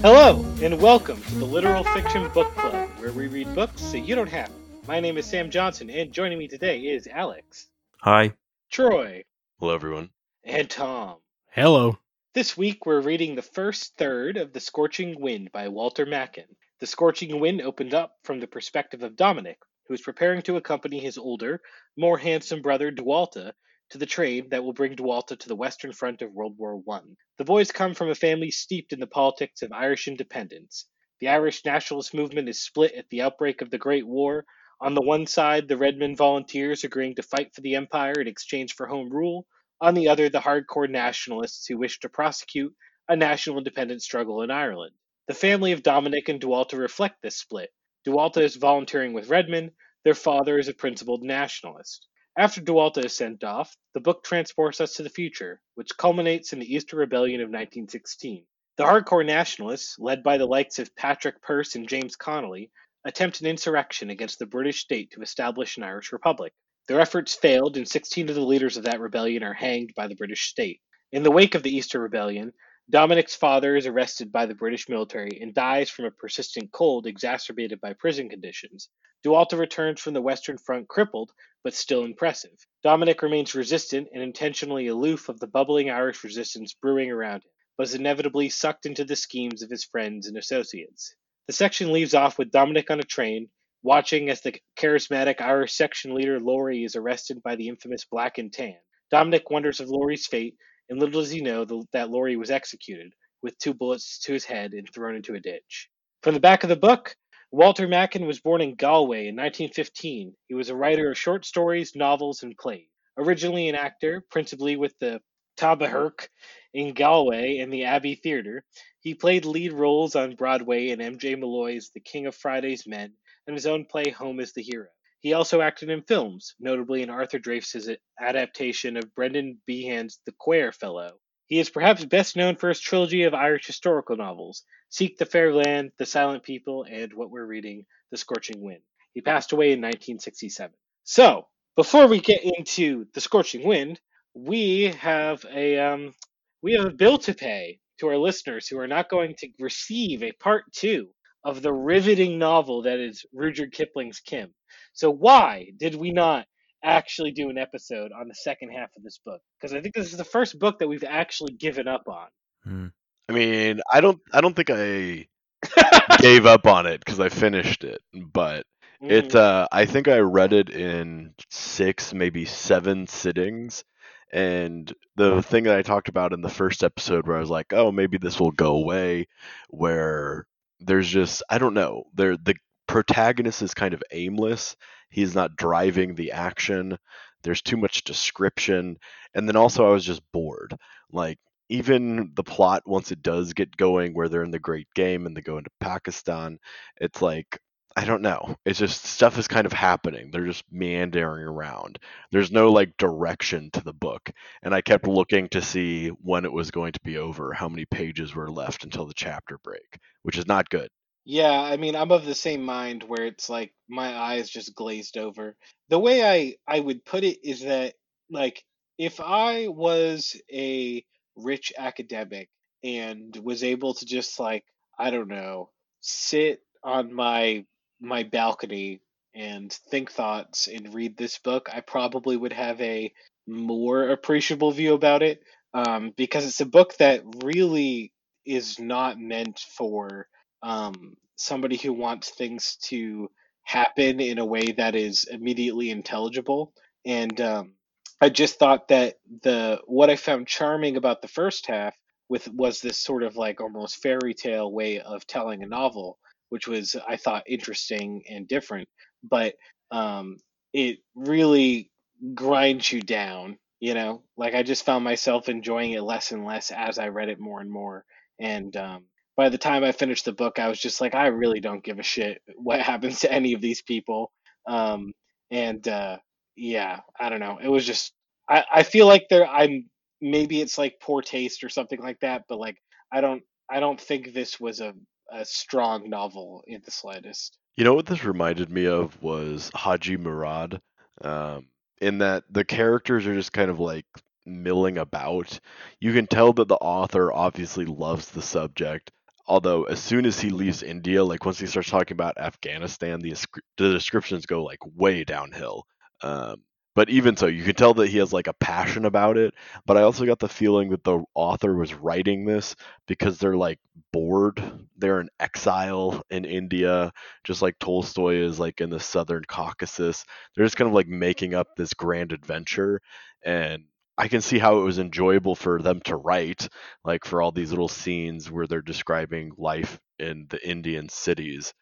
Hello, and welcome to the Literal Fiction Book Club, where we read books so you don't have to. My name is Sam Johnson, and joining me today is Alex, Hi. Troy, Hello, everyone. and Tom. Hello. This week we're reading the first third of The Scorching Wind by Walter Macken. The Scorching Wind opened up from the perspective of Dominic, who is preparing to accompany his older, more handsome brother Dualta to the trade that will bring Dualta to the western front of World War I. The boys come from a family steeped in the politics of Irish independence. The Irish nationalist movement is split at the outbreak of the Great War. On the one side, the Redmond volunteers agreeing to fight for the Empire in exchange for home rule. On the other, the hardcore nationalists who wish to prosecute a national independence struggle in Ireland. The family of Dominic and Dualta reflect this split. Dualta is volunteering with Redmond, their father is a principled nationalist. After Dualta is sent off, the book transports us to the future, which culminates in the Easter Rebellion of 1916. The hardcore nationalists, led by the likes of Patrick Pearse and James Connolly, attempt an insurrection against the British state to establish an Irish republic. Their efforts failed, and 16 of the leaders of that rebellion are hanged by the British state. In the wake of the Easter Rebellion, Dominic's father is arrested by the British military and dies from a persistent cold exacerbated by prison conditions. Dualta returns from the Western Front crippled, but still impressive. Dominic remains resistant and intentionally aloof of the bubbling Irish resistance brewing around him, but is inevitably sucked into the schemes of his friends and associates. The section leaves off with Dominic on a train, watching as the charismatic Irish section leader Laurie is arrested by the infamous Black and Tan. Dominic wonders of Laurie's fate, and little does he know th- that Laurie was executed, with two bullets to his head and thrown into a ditch. From the back of the book, Walter Macken was born in Galway in 1915. He was a writer of short stories, novels, and plays. Originally an actor, principally with the Tabaherk in Galway and the Abbey Theatre, he played lead roles on Broadway in M.J. Molloy's The King of Friday's Men and his own play Home is the Hero. He also acted in films, notably in Arthur Dreifuss' adaptation of Brendan Behan's The Quare Fellow. He is perhaps best known for his trilogy of Irish historical novels, Seek the Fair Land, The Silent People, and what we're reading, The Scorching Wind. He passed away in 1967. So, before we get into The Scorching Wind, we have a um, we have a bill to pay to our listeners who are not going to receive a part two of the riveting novel that is Rudyard Kipling's Kim. So why did we not actually do an episode on the second half of this book? Because I think this is the first book that we've actually given up on. Hmm. I mean, I don't, I don't think I gave up on it because I finished it, but it, Mm. uh, I think I read it in six, maybe seven sittings. And the thing that I talked about in the first episode, where I was like, "Oh, maybe this will go away," where there's just, I don't know, there the protagonist is kind of aimless. He's not driving the action. There's too much description, and then also I was just bored. Like even the plot once it does get going where they're in the great game and they go into pakistan it's like i don't know. It's just stuff is kind of happening. They're just meandering around. There's no like direction to the book and i kept looking to see when it was going to be over how many pages were left until the chapter break which is not good. Yeah, I mean, I'm of the same mind where it's like my eyes just glazed over. The way I I would put it is that like if I was a rich academic and was able to just like I don't know, sit on my my balcony and think thoughts and read this book, I probably would have a more appreciable view about it um, because it's a book that really is not meant for um, somebody who wants things to happen in a way that is immediately intelligible. And um, I just thought that the what I found charming about the first half with was this sort of like almost fairy tale way of telling a novel, which was I thought interesting and different. But um, it really grinds you down, you know. Like I just found myself enjoying it less and less as I read it more and more. And um, by the time I finished the book, I was just like, I really don't give a shit what happens to any of these people. Um, and uh, yeah, I don't know. It was just I, I feel like there I'm maybe it's like poor taste or something like that, but like I don't I don't think this was a, a strong novel in the slightest. you know what this reminded me of was haji murad um, in that the characters are just kind of like milling about. You can tell that the author obviously loves the subject. Although as soon as he leaves India, like once he starts talking about Afghanistan, the the descriptions go like way downhill. Um, but even so, you can tell that he has like a passion about it. But I also got the feeling that the author was writing this because they're like bored. They're in exile in India, just like Tolstoy is like in the southern Caucasus. They're just kind of like making up this grand adventure. And I can see how it was enjoyable for them to write, like for all these little scenes where they're describing life in the Indian cities.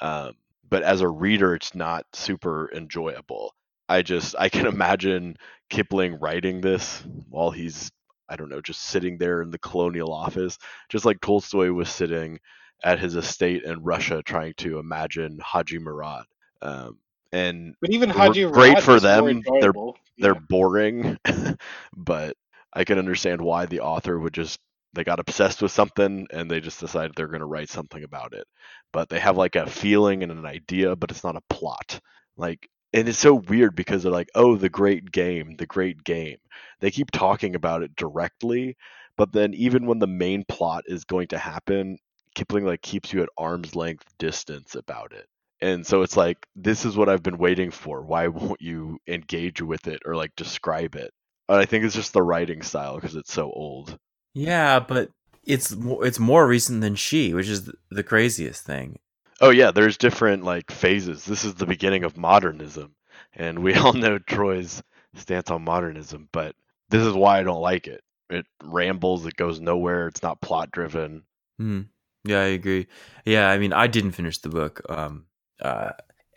Um, but as a reader, it's not super enjoyable. I just I can imagine Kipling writing this while he's I don't know just sitting there in the colonial office, just like Tolstoy was sitting at his estate in Russia trying to imagine Haji Murad. Um, and but even Haji great for them. They're they're boring, but I can understand why the author would just they got obsessed with something and they just decided they're going to write something about it. But they have like a feeling and an idea, but it's not a plot. Like and it's so weird because they're like, "Oh, the great game, the great game." They keep talking about it directly, but then even when the main plot is going to happen, Kipling like keeps you at arm's length distance about it. And so it's like, this is what I've been waiting for. Why won't you engage with it or like describe it? And I think it's just the writing style because it's so old. Yeah, but it's it's more recent than she, which is the craziest thing. Oh yeah, there's different like phases. This is the beginning of modernism, and we all know Troy's stance on modernism, but this is why I don't like it. It rambles, it goes nowhere, it's not plot driven. Mm. Yeah, I agree. Yeah, I mean, I didn't finish the book. Um, uh,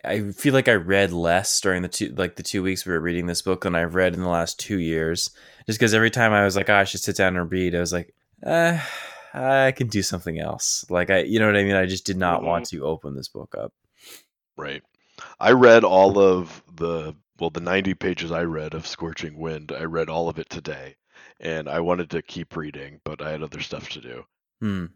I feel like I read less during the two like the two weeks we were reading this book than I've read in the last two years. Just because every time I was like, oh, I should sit down and read, I was like, uh, I can do something else. Like I, you know what I mean? I just did not mm-hmm. want to open this book up. Right. I read all of the well, the 90 pages I read of Scorching Wind. I read all of it today, and I wanted to keep reading, but I had other stuff to do. Hmm.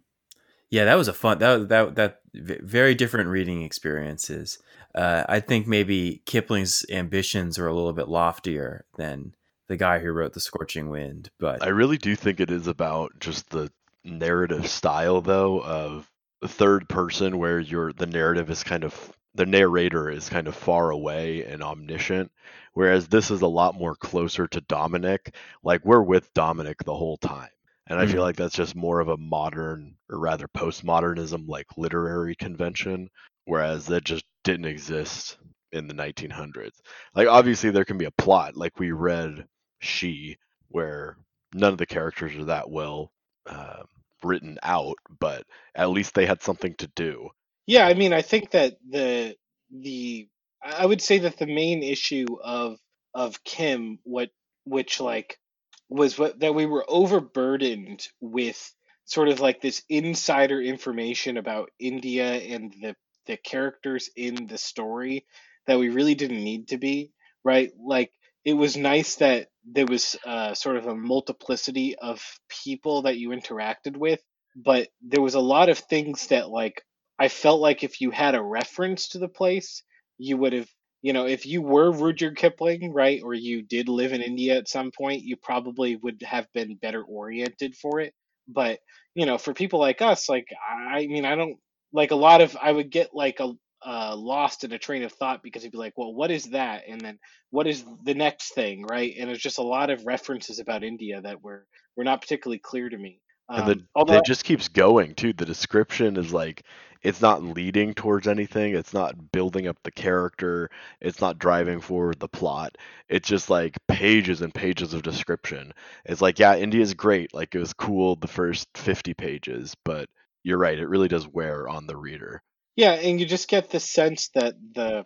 Yeah, that was a fun that that that very different reading experiences. Uh, I think maybe Kipling's ambitions are a little bit loftier than the guy who wrote The Scorching Wind, but I really do think it is about just the narrative style though of third person where you're the narrative is kind of the narrator is kind of far away and omniscient whereas this is a lot more closer to Dominic like we're with Dominic the whole time and I mm-hmm. feel like that's just more of a modern or rather postmodernism like literary convention whereas that just didn't exist in the 1900s like obviously there can be a plot like we read she where none of the characters are that well uh, written out, but at least they had something to do. Yeah, I mean, I think that the the I would say that the main issue of of Kim, what which like was what that we were overburdened with sort of like this insider information about India and the the characters in the story that we really didn't need to be, right? Like it was nice that there was uh, sort of a multiplicity of people that you interacted with, but there was a lot of things that like I felt like if you had a reference to the place, you would have, you know, if you were Rudyard Kipling, right, or you did live in India at some point, you probably would have been better oriented for it. But you know, for people like us, like I mean, I don't like a lot of I would get like a uh, lost in a train of thought because he'd be like, well, what is that? And then what is the next thing, right? And it's just a lot of references about India that were were not particularly clear to me. Um, and the, it just keeps going too. The description is like it's not leading towards anything. It's not building up the character. It's not driving forward the plot. It's just like pages and pages of description. It's like, yeah, India's great. Like it was cool the first 50 pages, but you're right. It really does wear on the reader. Yeah, and you just get the sense that the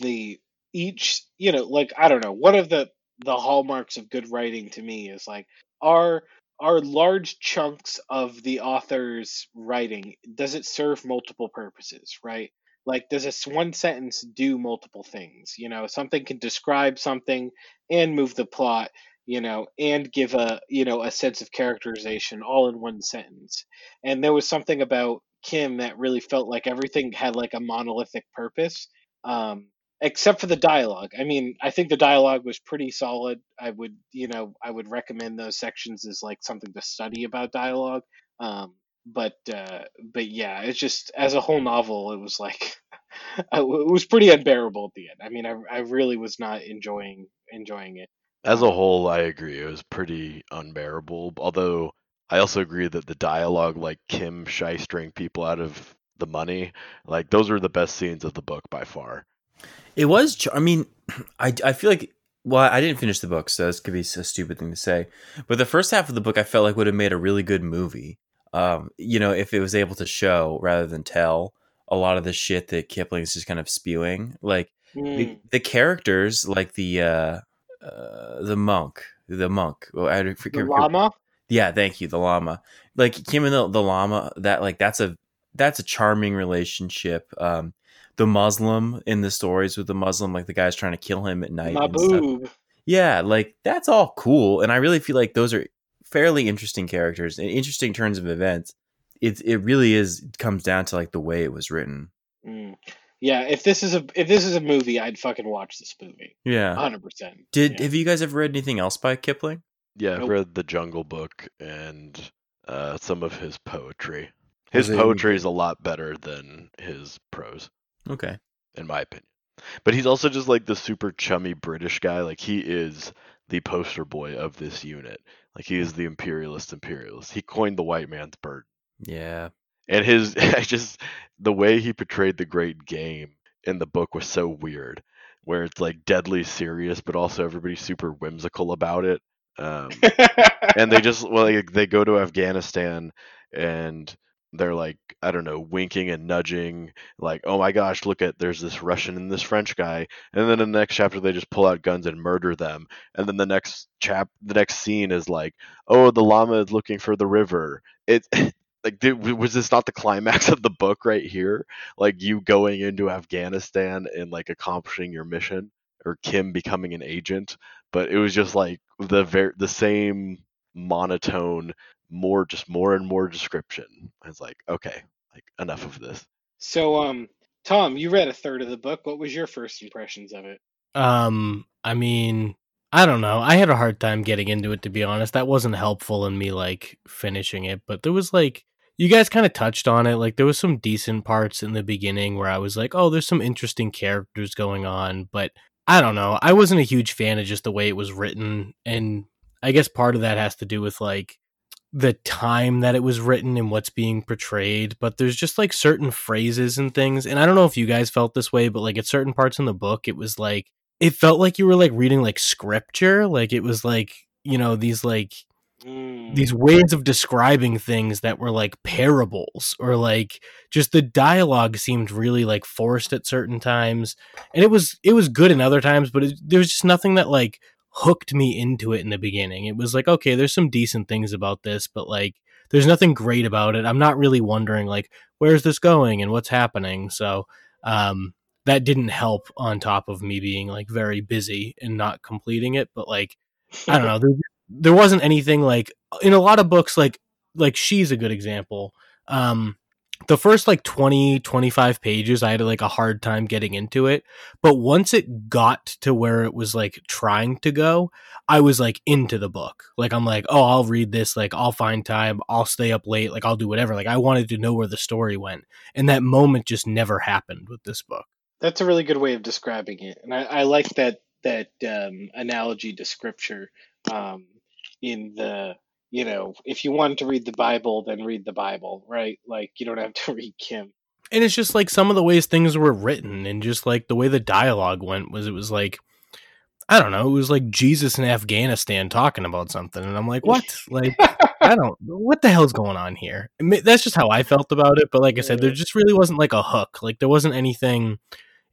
the each you know like I don't know one of the the hallmarks of good writing to me is like are are large chunks of the author's writing does it serve multiple purposes right? Like does this one sentence do multiple things? You know something can describe something and move the plot you know and give a you know a sense of characterization all in one sentence. And there was something about Kim that really felt like everything had like a monolithic purpose. Um, except for the dialogue. I mean, I think the dialogue was pretty solid. I would, you know, I would recommend those sections as like something to study about dialogue. Um, but uh, but yeah, it's just as a whole novel, it was like it was pretty unbearable at the end. I mean, I I really was not enjoying enjoying it. As a whole, I agree. It was pretty unbearable. Although I also agree that the dialogue, like Kim shystering people out of the money, like those were the best scenes of the book by far. It was. ch- I mean, I I feel like. Well, I didn't finish the book, so this could be a stupid thing to say. But the first half of the book, I felt like would have made a really good movie. Um, you know, if it was able to show rather than tell a lot of the shit that Kipling is just kind of spewing, like the, Mm. the characters, like the uh, uh, the monk, the monk. Oh, I The forget. lama. Yeah, thank you. The lama, like Kim and the, the lama. That like that's a that's a charming relationship. Um, the Muslim in the stories with the Muslim, like the guy's trying to kill him at night. My and stuff. Yeah, like that's all cool, and I really feel like those are fairly interesting characters and interesting turns of events. It it really is comes down to like the way it was written. Mm. Yeah, if this is a if this is a movie, I'd fucking watch this movie. Yeah. Hundred percent. Did yeah. have you guys ever read anything else by Kipling? Yeah, I've read The Jungle Book and uh, some of his poetry. His Was it any poetry is a lot better than his prose, Okay. in my opinion. But he's also just like the super chummy British guy. Like he is the poster boy of this unit. Like he is the imperialist imperialist. He coined the white man's bird. Yeah. And his I just the way he portrayed the great game in the book was so weird. Where it's like deadly serious, but also everybody's super whimsical about it. Um, and they just well like, they go to Afghanistan and they're like I don't know winking and nudging like oh my gosh look at there's this Russian and this French guy. And then in the next chapter they just pull out guns and murder them. And then the next chap the next scene is like oh the lama is looking for the river. It like did, was this not the climax of the book right here? Like you going into Afghanistan and like accomplishing your mission or Kim becoming an agent but it was just like the ver- the same monotone more just more and more description i was like okay like enough of this so, um, Tom, you read a third of the book. What was your first impressions of it? Um, I mean, I don't know. I had a hard time getting into it to be honest. That wasn't helpful in me like finishing it, but there was like you guys kind of touched on it. Like there was some decent parts in the beginning where I was like, "Oh, there's some interesting characters going on," but I don't know. I wasn't a huge fan of just the way it was written, and I guess part of that has to do with like the time that it was written and what's being portrayed, but there's just like certain phrases and things. And I don't know if you guys felt this way, but like at certain parts in the book, it was like it felt like you were like reading like scripture. Like it was like, you know, these like Mm. these ways of describing things that were like parables or like just the dialogue seemed really like forced at certain times and it was it was good in other times but it, there was just nothing that like hooked me into it in the beginning it was like okay there's some decent things about this but like there's nothing great about it i'm not really wondering like where's this going and what's happening so um that didn't help on top of me being like very busy and not completing it but like I don't know. There, there wasn't anything like in a lot of books like like she's a good example. Um the first like 20 25 pages I had like a hard time getting into it, but once it got to where it was like trying to go, I was like into the book. Like I'm like, "Oh, I'll read this, like I'll find time, I'll stay up late, like I'll do whatever." Like I wanted to know where the story went. And that moment just never happened with this book. That's a really good way of describing it, and I, I like that that um, analogy to scripture. Um, in the you know, if you want to read the Bible, then read the Bible, right? Like you don't have to read Kim. and it's just like some of the ways things were written and just like the way the dialogue went was it was like i don't know it was like jesus in afghanistan talking about something. And i'm like what? Like i don't what the hell's going on here? I mean, that's just how i felt about it. But like i said there just really wasn't like a hook. Like there wasn't anything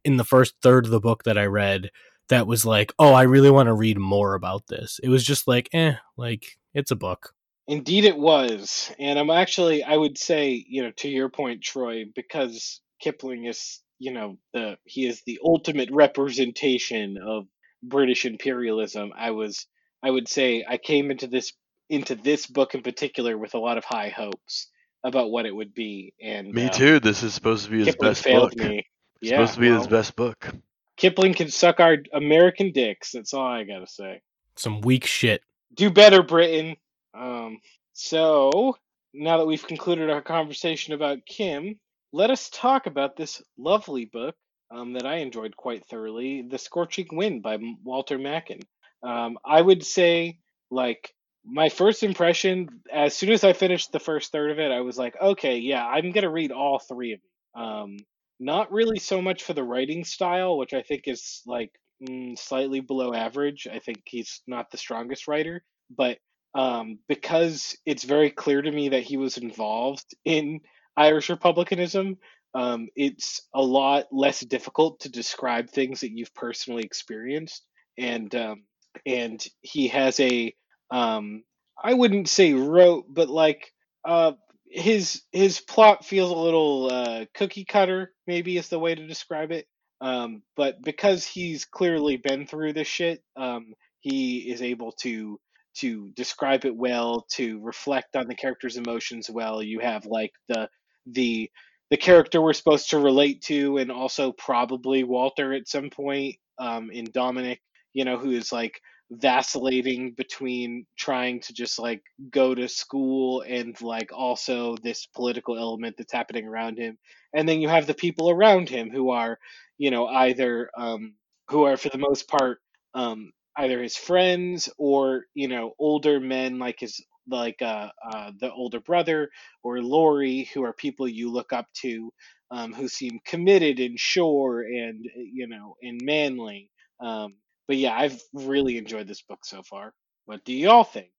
in the first third of the book that i read that was like oh i really want to read more about this it was just like eh like it's a book Indeed, it was, and I'm actually I would say you know to your point, Troy, because Kipling is you know the he is the ultimate representation of British imperialism. I was I would say I came into this into this book in particular with a lot of high hopes about what it would be, and me um, too this is supposed to be his Kipling best failed book me. It's Yeah, supposed to be well, his best book Kipling can suck our American dicks. That's all I gotta say. Some weak shit. Do better, Britain. Um, so now that we've concluded our conversation about Kim, let us talk about this lovely book um, that I enjoyed quite thoroughly, "The Scorching Wind" by Walter Macken. Um, I would say, like, my first impression, as soon as I finished the first third of it, I was like, okay, yeah, I'm gonna read all three of them. Um, not really so much for the writing style, which I think is like mm, slightly below average. I think he's not the strongest writer, but um, because it's very clear to me that he was involved in Irish republicanism, um, it's a lot less difficult to describe things that you've personally experienced, and um, and he has a um, I wouldn't say rote, but like uh, his his plot feels a little uh, cookie cutter, maybe is the way to describe it. Um, but because he's clearly been through this shit, um, he is able to to describe it well, to reflect on the character's emotions well. You have like the the the character we're supposed to relate to, and also probably Walter at some point um, in Dominic, you know, who is like vacillating between trying to just like go to school and like also this political element that's happening around him. And then you have the people around him who are you know either um who are for the most part um either his friends or you know older men like his like uh, uh the older brother or Laurie who are people you look up to um who seem committed and sure and you know and manly. Um but yeah, I've really enjoyed this book so far. What do y'all think?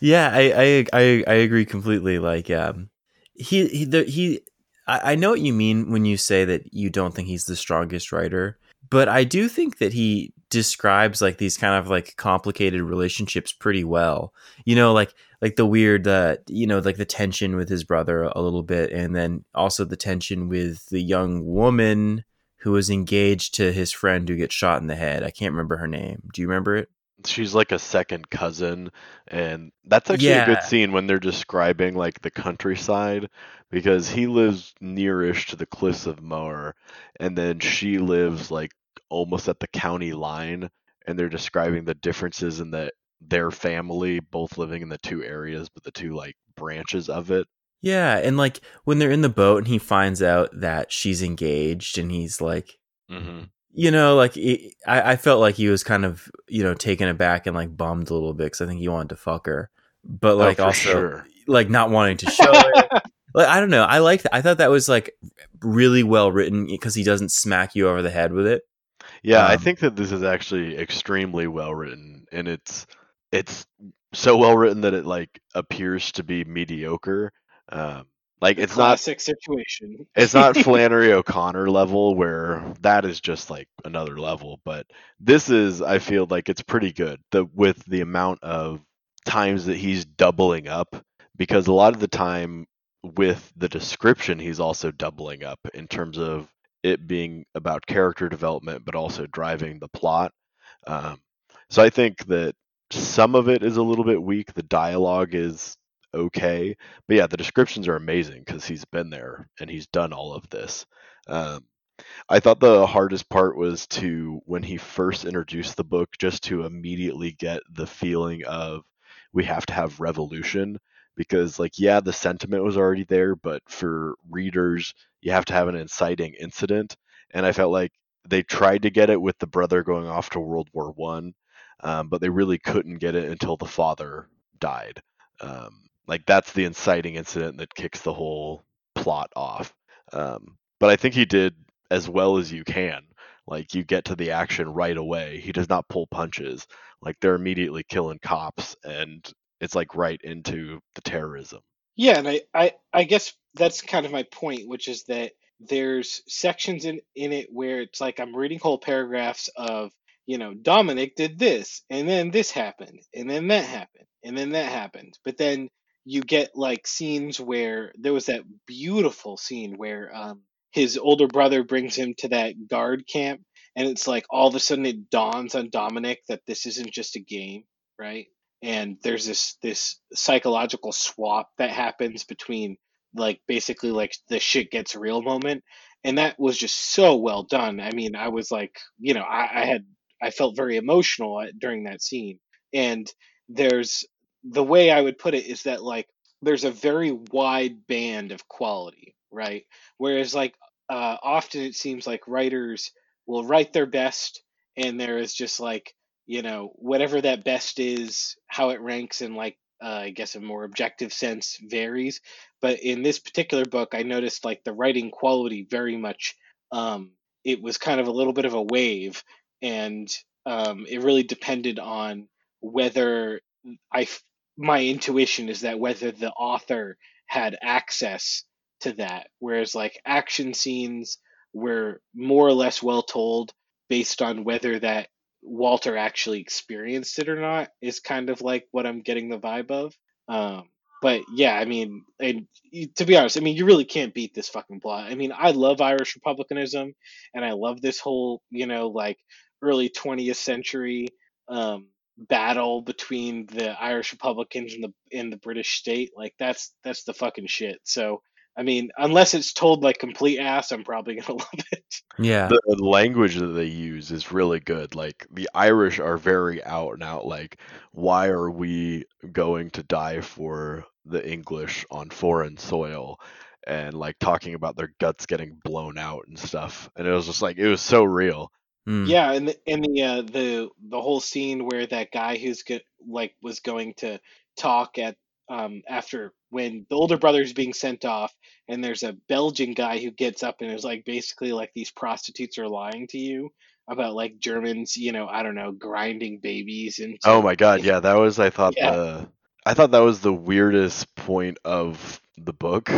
yeah, I, I I I agree completely. Like, um, he he the, he. I, know what you mean when you say that you don't think he's the strongest writer, but I do think that he describes like these kind of like complicated relationships pretty well. You know, like like the weird, uh, you know, like the tension with his brother a little bit, and then also the tension with the young woman who was engaged to his friend who gets shot in the head. I can't remember her name. Do you remember it? She's like a second cousin, and that's actually a good scene when they're describing like the countryside because he lives nearish to the cliffs of Moher, and then she lives like almost at the county line, and they're describing the differences in the their family both living in the two areas, but the two like branches of it. Yeah, and like when they're in the boat and he finds out that she's engaged, and he's like, mm-hmm. you know, like I, I felt like he was kind of you know taken aback and like bummed a little bit because I think he wanted to fuck her, but oh, like oh, also sure. like not wanting to show it. Like I don't know, I like that. I thought that was like really well written because he doesn't smack you over the head with it. Yeah, um, I think that this is actually extremely well written, and it's it's so well written that it like appears to be mediocre um, like it's not a classic not situation. it's not Flannery O'Connor level where that is just like another level, but this is I feel like it's pretty good. The with the amount of times that he's doubling up because a lot of the time with the description he's also doubling up in terms of it being about character development but also driving the plot. Um, so I think that some of it is a little bit weak. The dialogue is okay. But yeah, the descriptions are amazing because he's been there and he's done all of this. Um, I thought the hardest part was to when he first introduced the book, just to immediately get the feeling of we have to have revolution because like yeah the sentiment was already there but for readers you have to have an inciting incident and i felt like they tried to get it with the brother going off to world war one um, but they really couldn't get it until the father died um, like that's the inciting incident that kicks the whole plot off. Um, but I think he did as well as you can. Like you get to the action right away. He does not pull punches. Like they're immediately killing cops, and it's like right into the terrorism. Yeah, and I, I, I guess that's kind of my point, which is that there's sections in, in it where it's like I'm reading whole paragraphs of, you know, Dominic did this, and then this happened, and then that happened, and then that happened. But then you get like scenes where there was that beautiful scene where um, his older brother brings him to that guard camp and it's like all of a sudden it dawns on Dominic that this isn't just a game, right? And there's this this psychological swap that happens between like basically like the shit gets real moment and that was just so well done. I mean, I was like, you know, I, I had I felt very emotional during that scene, and there's the way I would put it is that like there's a very wide band of quality, right? Whereas like uh, often it seems like writers will write their best, and there is just like you know whatever that best is, how it ranks in like uh, I guess a more objective sense varies. But in this particular book, I noticed like the writing quality very much. Um, it was kind of a little bit of a wave, and um, it really depended on whether I my intuition is that whether the author had access to that, whereas like action scenes were more or less well told based on whether that Walter actually experienced it or not is kind of like what I'm getting the vibe of. Um, but yeah, I mean, and to be honest, I mean, you really can't beat this fucking plot. I mean, I love Irish republicanism, and I love this whole, you know, like early 20th century um, battle between the Irish Republicans and the in the British state. Like that's that's the fucking shit. So I mean, unless it's told like complete ass, I'm probably gonna love it. Yeah. The language that they use is really good. Like the Irish are very out and out. Like, why are we going to die for the English on foreign soil? And like talking about their guts getting blown out and stuff. And it was just like it was so real. Mm. Yeah, and the, and the uh, the the whole scene where that guy who's go- like was going to talk at um after when the older brother is being sent off, and there's a Belgian guy who gets up and is like basically like these prostitutes are lying to you about like Germans, you know, I don't know, grinding babies and Oh my god, yeah, that was I thought Yeah. the I thought that was the weirdest point of the book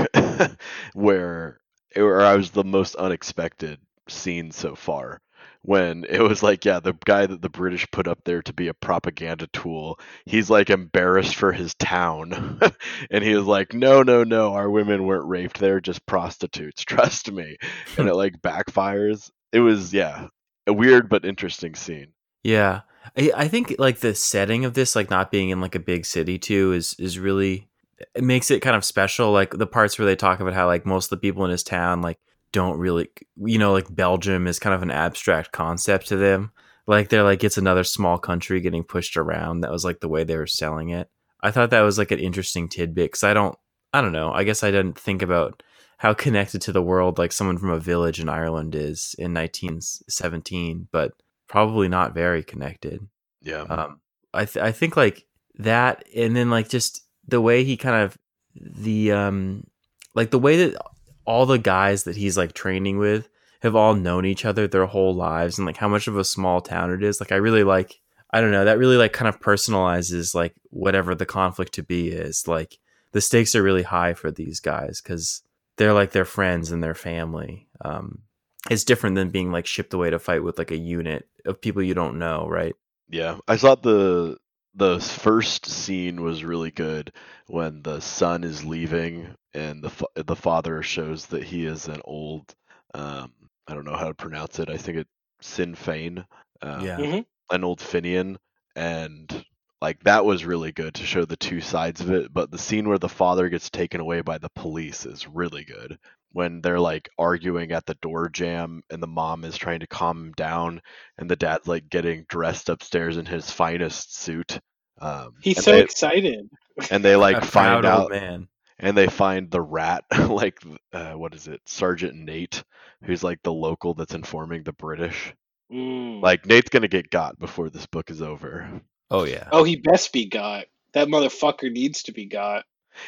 where where I was the most unexpected scene so far. When it was like, yeah, the guy that the British put up there to be a propaganda tool, he's like embarrassed for his town. and he was like, no, no, no, our women weren't raped. They're just prostitutes. Trust me. And it like backfires. It was, yeah, a weird but interesting scene. Yeah. I, I think like the setting of this, like not being in like a big city too, is is really it makes it kind of special. Like the parts where they talk about how like most of the people in his town like don't really you know, like Belgium is kind of an abstract concept to them. Like they're like it's another small country getting pushed around. That was like the way they were selling it. I thought that was like an interesting tidbit because I don't I don't know. I guess I didn't think about how connected to the world like someone from a village in Ireland is in 1917, but probably not very connected. Yeah. Um, I th- I think like that, and then like just the way he kind of the um like the way that all the guys that he's like training with have all known each other their whole lives, and like how much of a small town it is. Like I really like I don't know that really like kind of personalizes like whatever the conflict to be is. Like the stakes are really high for these guys because they're like their friends and their family. Um, it's different than being like shipped away to fight with like a unit of people you don't know, right? Yeah, I thought the the first scene was really good when the son is leaving and the fa- the father shows that he is an old um I don't know how to pronounce it. I think it Sinn Fein, um, Yeah. Mhm. an old Fenian, and like that was really good to show the two sides of it. But the scene where the father gets taken away by the police is really good. When they're like arguing at the door jam and the mom is trying to calm him down and the dad's like getting dressed upstairs in his finest suit. Um, He's so they, excited. and they like find out man. And they find the rat like uh, what is it sergeant nate who's like the local that's informing the british Mm. like nate's gonna get got before this book is over Oh yeah. oh, he best be got. That motherfucker needs to be got.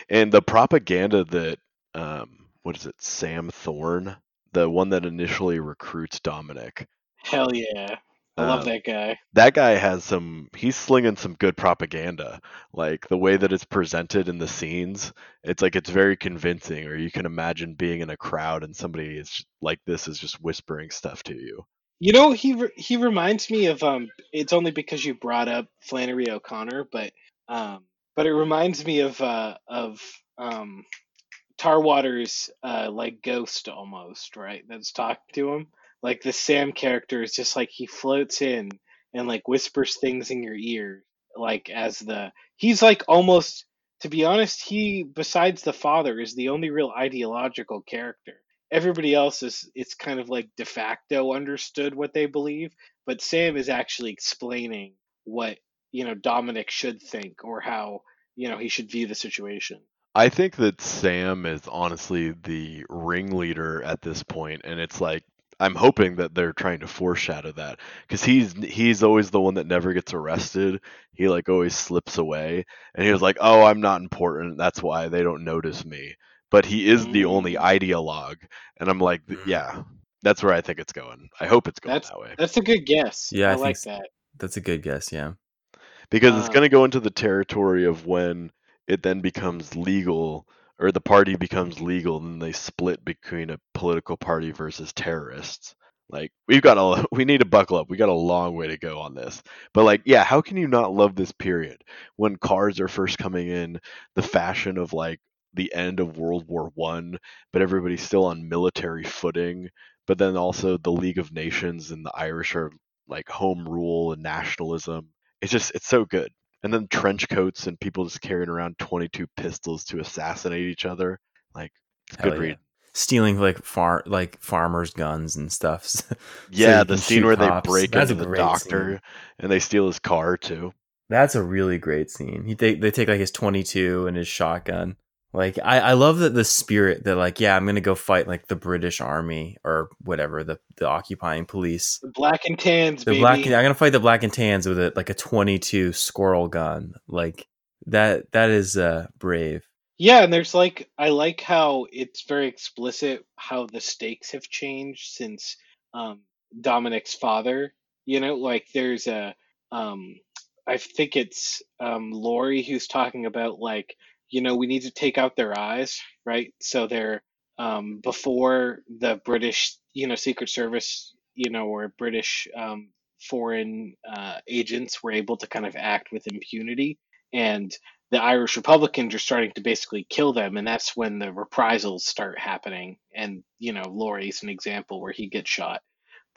and the propaganda that um what is it sam thorne the one that initially recruits dominic Hell yeah. I love um, that guy. that guy has some he's slinging some good propaganda like the way that it's presented in the scenes it's like it's very convincing or you can imagine being in a crowd and somebody is like this is just whispering stuff to you You know, he re- he reminds me of um. It's only because you brought up Flannery O'Connor, but um, but it reminds me of uh of um, Tarwater's uh like ghost almost, right? That's talking to him. Like the Sam character is just like he floats in and like whispers things in your ear, like as the he's like almost. To be honest, he besides the father is the only real ideological character everybody else is it's kind of like de facto understood what they believe, but Sam is actually explaining what you know Dominic should think or how you know he should view the situation. I think that Sam is honestly the ringleader at this point, and it's like I'm hoping that they're trying to foreshadow that because he's he's always the one that never gets arrested. He like always slips away, and he was like, "Oh, I'm not important. That's why they don't notice me." But he is the only Mm. ideologue, and I'm like, Mm. "Yeah, that's where I think it's going. I hope it's going That's that way that's a good guess. Yeah, I I, think like that. That's a good guess. Yeah. because it's Um, going to go into the territory of when it then becomes legal." Or the party becomes legal, and they split between a political party versus terrorists. Like we've got a we need to buckle up. We got a long way to go on this. But like yeah, how can you not love this period when cars are first coming in, the fashion of like the end of World War 1, but everybody's still on military footing, but then also the League of Nations and the Irish are like home rule and nationalism. It's just it's so good. And then trench coats and people just carrying around 22 pistols to assassinate each other. Like good yeah. read. Stealing like far like farmers' guns and stuff. so Yeah, the scene where cops. they break That's into the doctor scene. and they steal his car too. That's a really great scene. He they, they take like his 22 and his shotgun. Like I, I love that the spirit that like yeah I'm gonna go fight like the British Army or whatever the the occupying police. The black and tans, The baby. black I'm gonna fight the black and tans with a like a 22 squirrel gun. Like that that is uh brave. Yeah, and there's like I like how it's very explicit how the stakes have changed since um Dominic's father, you know, like there's a um I think it's um Laurie who's talking about like, you know, we need to take out their eyes, right? So they're um before the British, you know, Secret Service, you know, or British um foreign uh agents were able to kind of act with impunity and the Irish Republicans are starting to basically kill them, and that's when the reprisals start happening. And you know, Laurie's an example where he gets shot.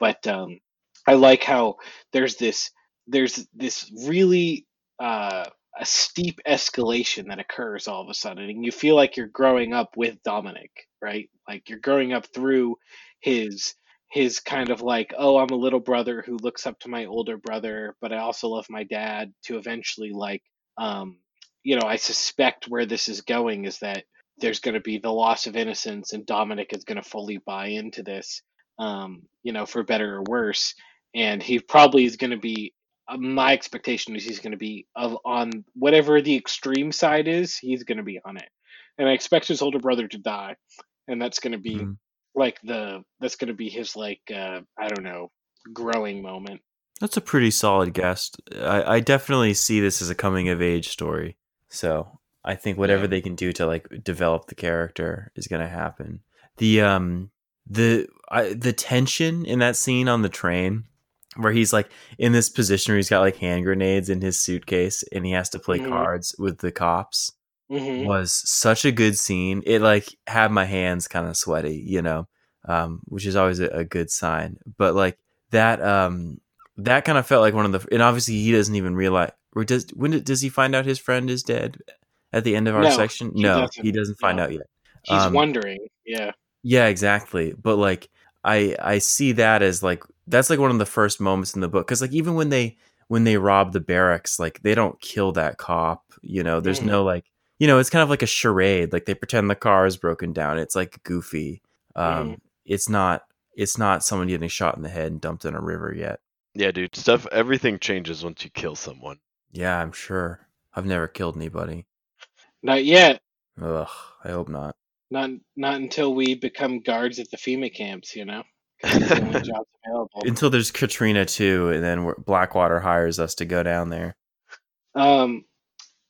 But um, I like how there's this there's this really uh, a steep escalation that occurs all of a sudden, and you feel like you're growing up with Dominic, right? Like you're growing up through his his kind of like, oh, I'm a little brother who looks up to my older brother, but I also love my dad. To eventually like um, you know, I suspect where this is going is that there's going to be the loss of innocence, and Dominic is going to fully buy into this, um, you know, for better or worse. And he probably is going to be. Uh, my expectation is he's going to be of on whatever the extreme side is. He's going to be on it, and I expect his older brother to die, and that's going to be Mhm. like the that's going to be his like uh, I don't know growing moment. That's a pretty solid guess. I, I definitely see this as a coming of age story. So I think whatever Yeah. they can do to like develop the character is going to happen. The um the I, the tension in that scene on the train where he's like in this position where he's got like hand grenades in his suitcase and he has to play Mhm. cards with the cops hmm was such a good scene. It like had my hands kind of sweaty, you know, um, which is always a, a good sign. But like that, um, that kind of felt like one of the, and obviously he doesn't even realize. Or does when does he find out his friend is dead at the end of our No, section? he no, doesn't. he doesn't find No. out yet. He's Um, wondering, yeah. Yeah, exactly. But like I I see that as like that's like one of the first moments in the book cuz like even when they when they rob the barracks like they don't kill that cop, you know. There's Mhm. no like you know, it's kind of like a charade. Like they pretend the car is broken down. It's like goofy. Um Mhm. it's not it's not someone getting shot in the head and dumped in a river yet. Yeah, dude, stuff everything changes once you kill someone. Yeah, I'm sure. I've never killed anybody. Not yet. Ugh, I hope not. Not not until we become guards at the FEMA camps, you know. 'Cause it's the only jobs available. Until there's Katrina too and then we're, Blackwater hires us to go down there. Um,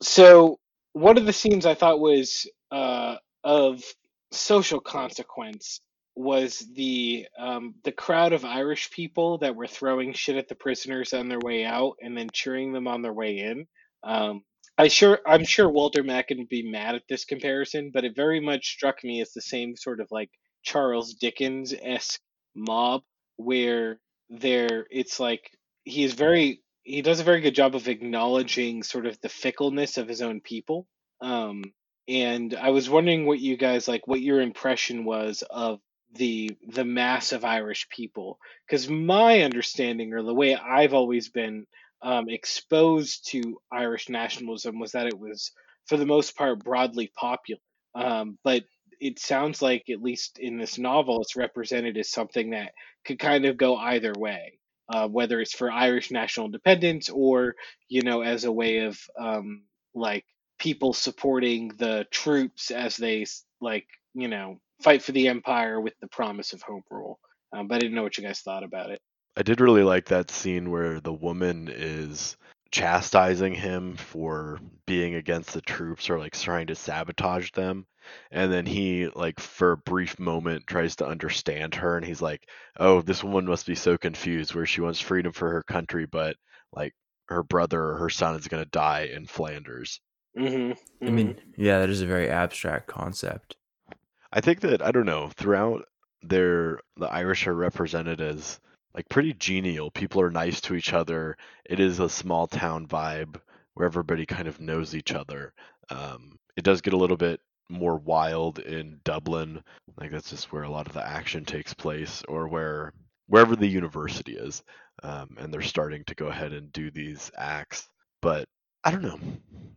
so one of the scenes I thought was uh, of social consequence was the um, the crowd of Irish people that were throwing shit at the prisoners on their way out and then cheering them on their way in. Um, I sure I'm sure Walter Macken would be mad at this comparison, but it very much struck me as the same sort of like Charles Dickens esque mob where there it's like he is very he does a very good job of acknowledging sort of the fickleness of his own people. Um, and I was wondering what you guys like, what your impression was of the the mass of Irish people. Because my understanding, or the way I've always been um, exposed to Irish nationalism, was that it was for the most part broadly popular. Um, but it sounds like, at least in this novel, it's represented as something that could kind of go either way, uh, whether it's for Irish national independence or, you know, as a way of um, like people supporting the troops as they like, you know, fight for the empire with the promise of home rule. Um, but I didn't know what you guys thought about it. I did really like that scene where the woman is chastising him for being against the troops or like trying to sabotage them and then he like for a brief moment tries to understand her and he's like oh this woman must be so confused where she wants freedom for her country but like her brother or her son is going to die in flanders Mm-hmm. I mean, yeah, that is a very abstract concept. i think that i don't know throughout their the irish are represented as like pretty genial people are nice to each other it is a small town vibe where everybody kind of knows each other um, it does get a little bit more wild in Dublin. Like that's just where a lot of the action takes place, or where wherever the university is, um, and they're starting to go ahead and do these acts. But I don't know.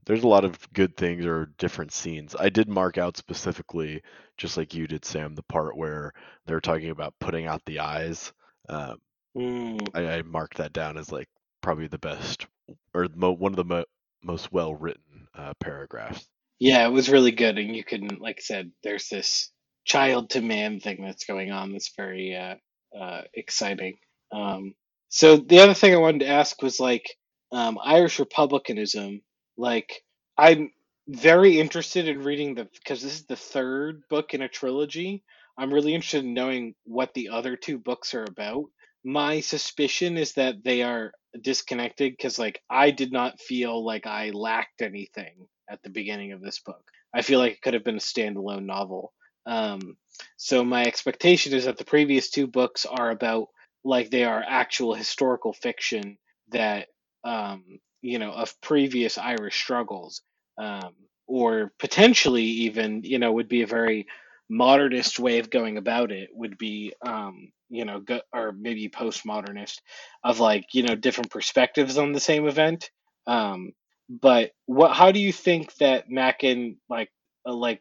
There's a lot of good things or different scenes. I did mark out specifically, just like you did, Sam, the part where they're talking about putting out the eyes. Um, Mm. I, I marked that down as like probably the best or mo- one of the mo- most well written uh, paragraphs. Yeah, it was really good, and you can, like I said, there's this child to man thing that's going on that's very uh, uh, exciting. Um, so the other thing I wanted to ask was like um, Irish republicanism. Like, I'm very interested in reading the because this is the third book in a trilogy. I'm really interested in knowing what the other two books are about. My suspicion is that they are disconnected because, like, I did not feel like I lacked anything at the beginning of this book. I feel like it could have been a standalone novel. Um, so my expectation is that the previous two books are about like they are actual historical fiction that um, you know of previous Irish struggles, um, or potentially even you know would be a very modernist way of going about it would be um, you know go, or maybe postmodernist of like you know different perspectives on the same event. Um, but what? How do you think that Macken like uh, like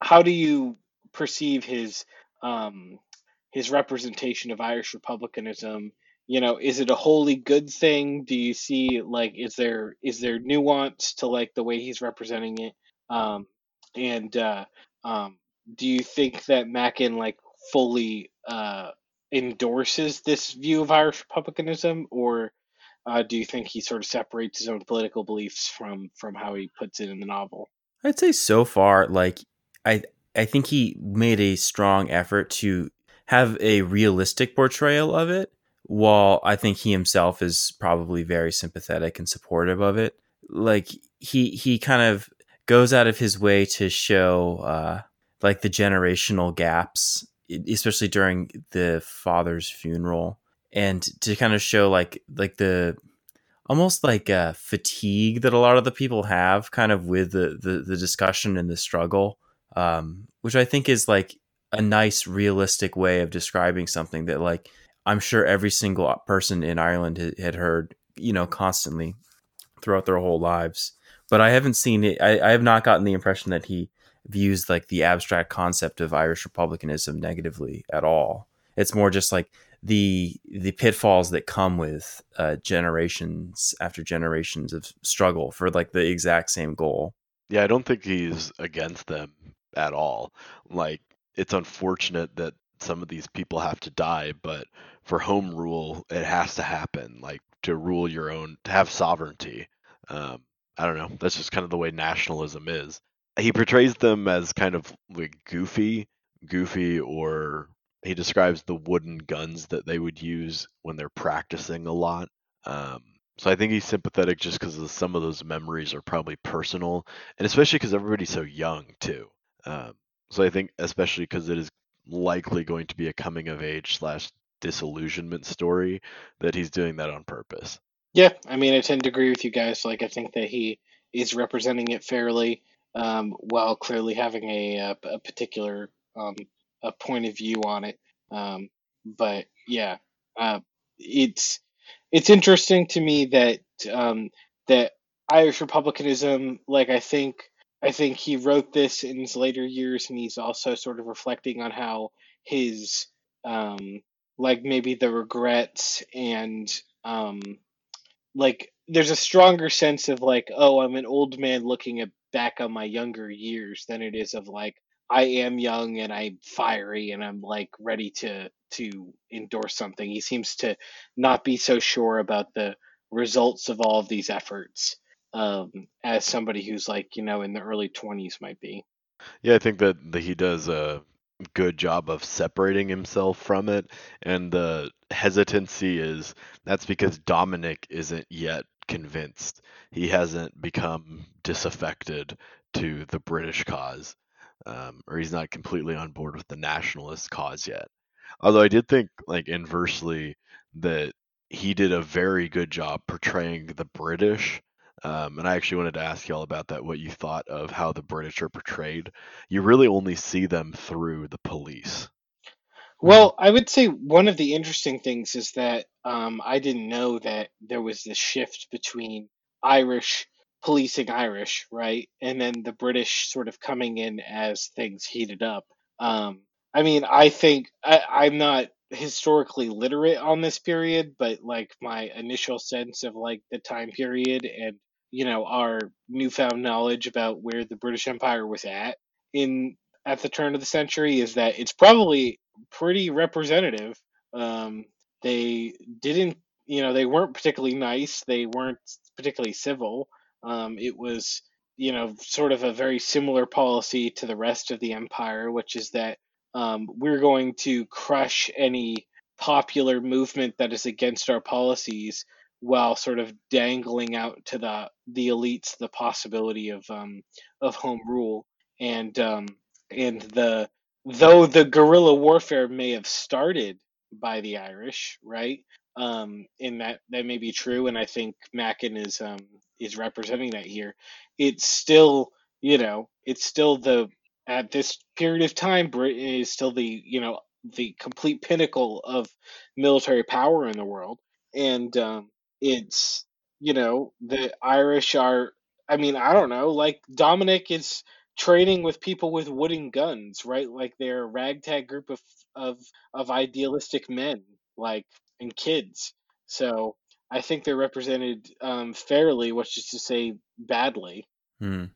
how do you perceive his um his representation of Irish republicanism? You know, is it a wholly good thing? Do you see like is there is there nuance to like the way he's representing it? Um, and uh, um, do you think that Macken like fully uh, endorses this view of Irish republicanism, or uh, do you think he sort of separates his own political beliefs from from how he puts it in the novel? I'd say so far, like I I think he made a strong effort to have a realistic portrayal of it, while I think he himself is probably very sympathetic and supportive of it. Like he he kind of goes out of his way to show uh, like the generational gaps, especially during the father's funeral, and to kind of show like like the almost like a fatigue that a lot of the people have kind of with the, the, the discussion and the struggle, um, which I think is like a nice, realistic way of describing something that like I'm sure every single person in Ireland had, had heard, you know, constantly throughout their whole lives. But I haven't seen it. I, I have not gotten the impression that he views like the abstract concept of Irish republicanism negatively at all. It's more just like the the pitfalls that come with uh, generations after generations of struggle for like the exact same goal. Yeah, I don't think he's against them at all. Like, it's unfortunate that some of these people have to die, but for home rule, it has to happen. Like, to rule your own, to have sovereignty. Um, I don't know. That's just kind of the way nationalism is. He portrays them as kind of like goofy, goofy, or he describes the wooden guns that they would use when they're practicing a lot. Um, so I think he's sympathetic just because some of those memories are probably personal, and especially because everybody's so young too. Um, so I think especially because it is likely going to be a coming of age slash disillusionment story that he's doing that on purpose. Yeah, I mean, I tend to agree with you guys. Like, I think that he is representing it fairly, um, while clearly having a, a, a particular um, a point of view on it. Um, but yeah, uh, it's it's interesting to me that um, that Irish republicanism, like I think I think he wrote this in his later years, and he's also sort of reflecting on how his um, like maybe the regrets and um, like there's a stronger sense of like oh I'm an old man looking at back on my younger years than it is of like I am young and I'm fiery and I'm like ready to to endorse something. He seems to not be so sure about the results of all of these efforts um, as somebody who's like you know in the early 20s might be. Yeah, I think that, that he does a good job of separating himself from it, and the hesitancy is that's because Dominic isn't yet convinced. He hasn't become disaffected to the British cause, um, or he's not completely on board with the nationalist cause yet. Although I did think, like inversely, that he did a very good job portraying the British. Um, and I actually wanted to ask y'all about that, what you thought of how the British are portrayed. You really only see them through the police. Well, I would say one of the interesting things is that um, I didn't know that there was this shift between Irish policing Irish, right, and then the British sort of coming in as things heated up. Um, I mean, I think I, I'm not historically literate on this period, but like my initial sense of like the time period and you know our newfound knowledge about where the British Empire was at in at the turn of the century is that it's probably pretty representative. Um, they didn't, you know, they weren't particularly nice. They weren't particularly civil. Um, it was, you know, sort of a very similar policy to the rest of the empire, which is that um, we're going to crush any popular movement that is against our policies while sort of dangling out to the the elites the possibility of um, of home rule and um, and the though the guerrilla warfare may have started by the Irish, right? Um, and that that may be true, and I think Macken is um, is representing that here. It's still, you know, it's still the at this period of time, Britain is still the you know the complete pinnacle of military power in the world, and um, it's you know the Irish are. I mean, I don't know. Like Dominic is training with people with wooden guns, right? Like they're a ragtag group of of of idealistic men, like and kids. So I think they're represented um, fairly, which is to say, badly. Hmm.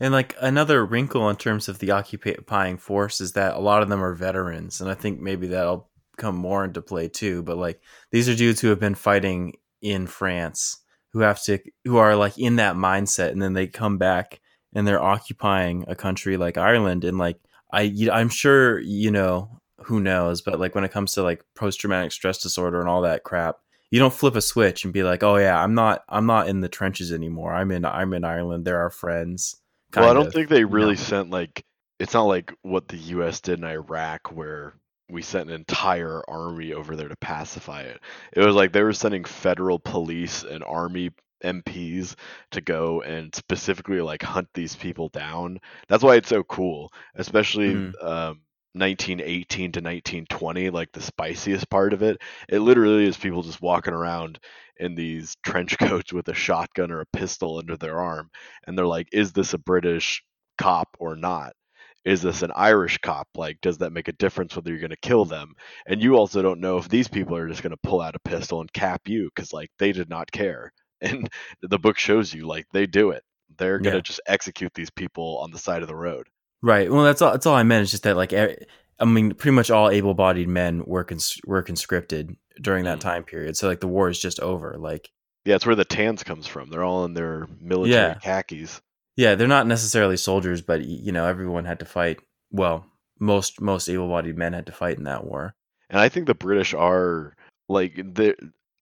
And like another wrinkle in terms of the occupying force is that a lot of them are veterans, and I think maybe that'll come more into play too. But like these are dudes who have been fighting in France, who have to, who are like in that mindset, and then they come back and they're occupying a country like Ireland, and like I, I'm sure you know who knows, but like when it comes to like post traumatic stress disorder and all that crap, you don't flip a switch and be like, oh yeah, I'm not, I'm not in the trenches anymore. I'm in, I'm in Ireland. There are our friends well, I don't of, think they really you know. sent like it's not like what the U.S. did in Iraq, where we sent an entire army over there to pacify it. It was like they were sending federal police and army MPs to go and specifically like hunt these people down. That's why it's so cool, especially mm. um, 1918 to 1920, like the spiciest part of it. It literally is people just walking around in these trench coats with a shotgun or a pistol under their arm and they're like is this a british cop or not is this an irish cop like does that make a difference whether you're going to kill them and you also don't know if these people are just going to pull out a pistol and cap you because like they did not care and the book shows you like they do it they're going to yeah. just execute these people on the side of the road right well that's all that's all i meant is just that like I mean, pretty much all able-bodied men were cons- were conscripted during that mm. time period. So like the war is just over. Like yeah, it's where the tans comes from. They're all in their military yeah. khakis. Yeah, they're not necessarily soldiers, but you know, everyone had to fight. Well, most most able-bodied men had to fight in that war. And I think the British are like they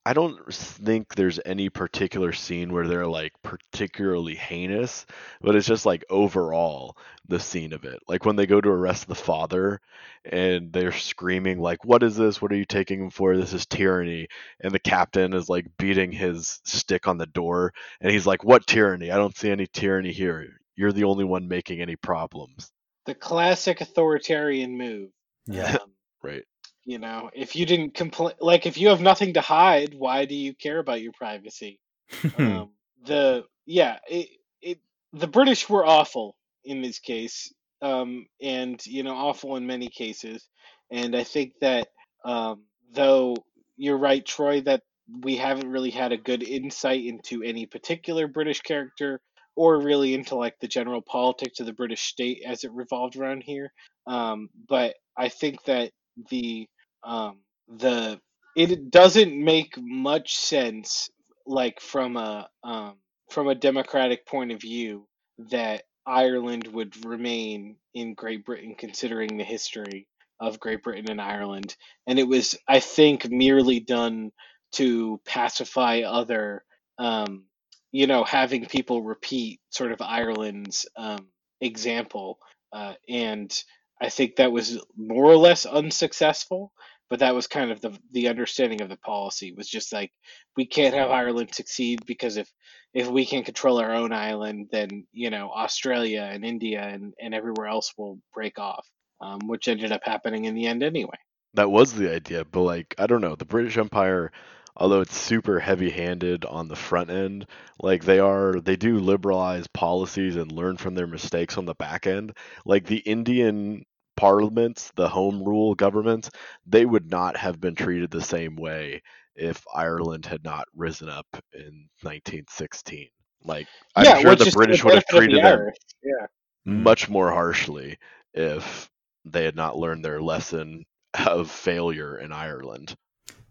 I don't think there's any particular scene where they're like particularly heinous, but it's just like overall the scene of it. Like when they go to arrest the father and they're screaming like what is this? What are you taking him for? This is tyranny. And the captain is like beating his stick on the door and he's like what tyranny? I don't see any tyranny here. You're the only one making any problems. The classic authoritarian move. Yeah. Um, right. You know, if you didn't complain, like if you have nothing to hide, why do you care about your privacy? um, the yeah, it, it the British were awful in this case, um, and you know, awful in many cases, and I think that um, though you're right, Troy, that we haven't really had a good insight into any particular British character or really into like the general politics of the British state as it revolved around here. Um, but I think that the um, the it doesn't make much sense like from a um, from a democratic point of view that Ireland would remain in Great Britain considering the history of Great Britain and Ireland. And it was I think merely done to pacify other um, you know having people repeat sort of Ireland's um, example uh, and I think that was more or less unsuccessful but that was kind of the the understanding of the policy was just like we can't have Ireland succeed because if if we can't control our own island then you know Australia and India and, and everywhere else will break off um, which ended up happening in the end anyway That was the idea, but like I don't know, the British Empire, although it's super heavy-handed on the front end, like they are they do liberalize policies and learn from their mistakes on the back end. Like the Indian parliaments, the home rule governments, they would not have been treated the same way if Ireland had not risen up in 1916. Like I'm yeah, sure the is to British would have benefit of the treated them Yeah. Hmm. much more harshly if they had not learned their lesson of failure in Ireland.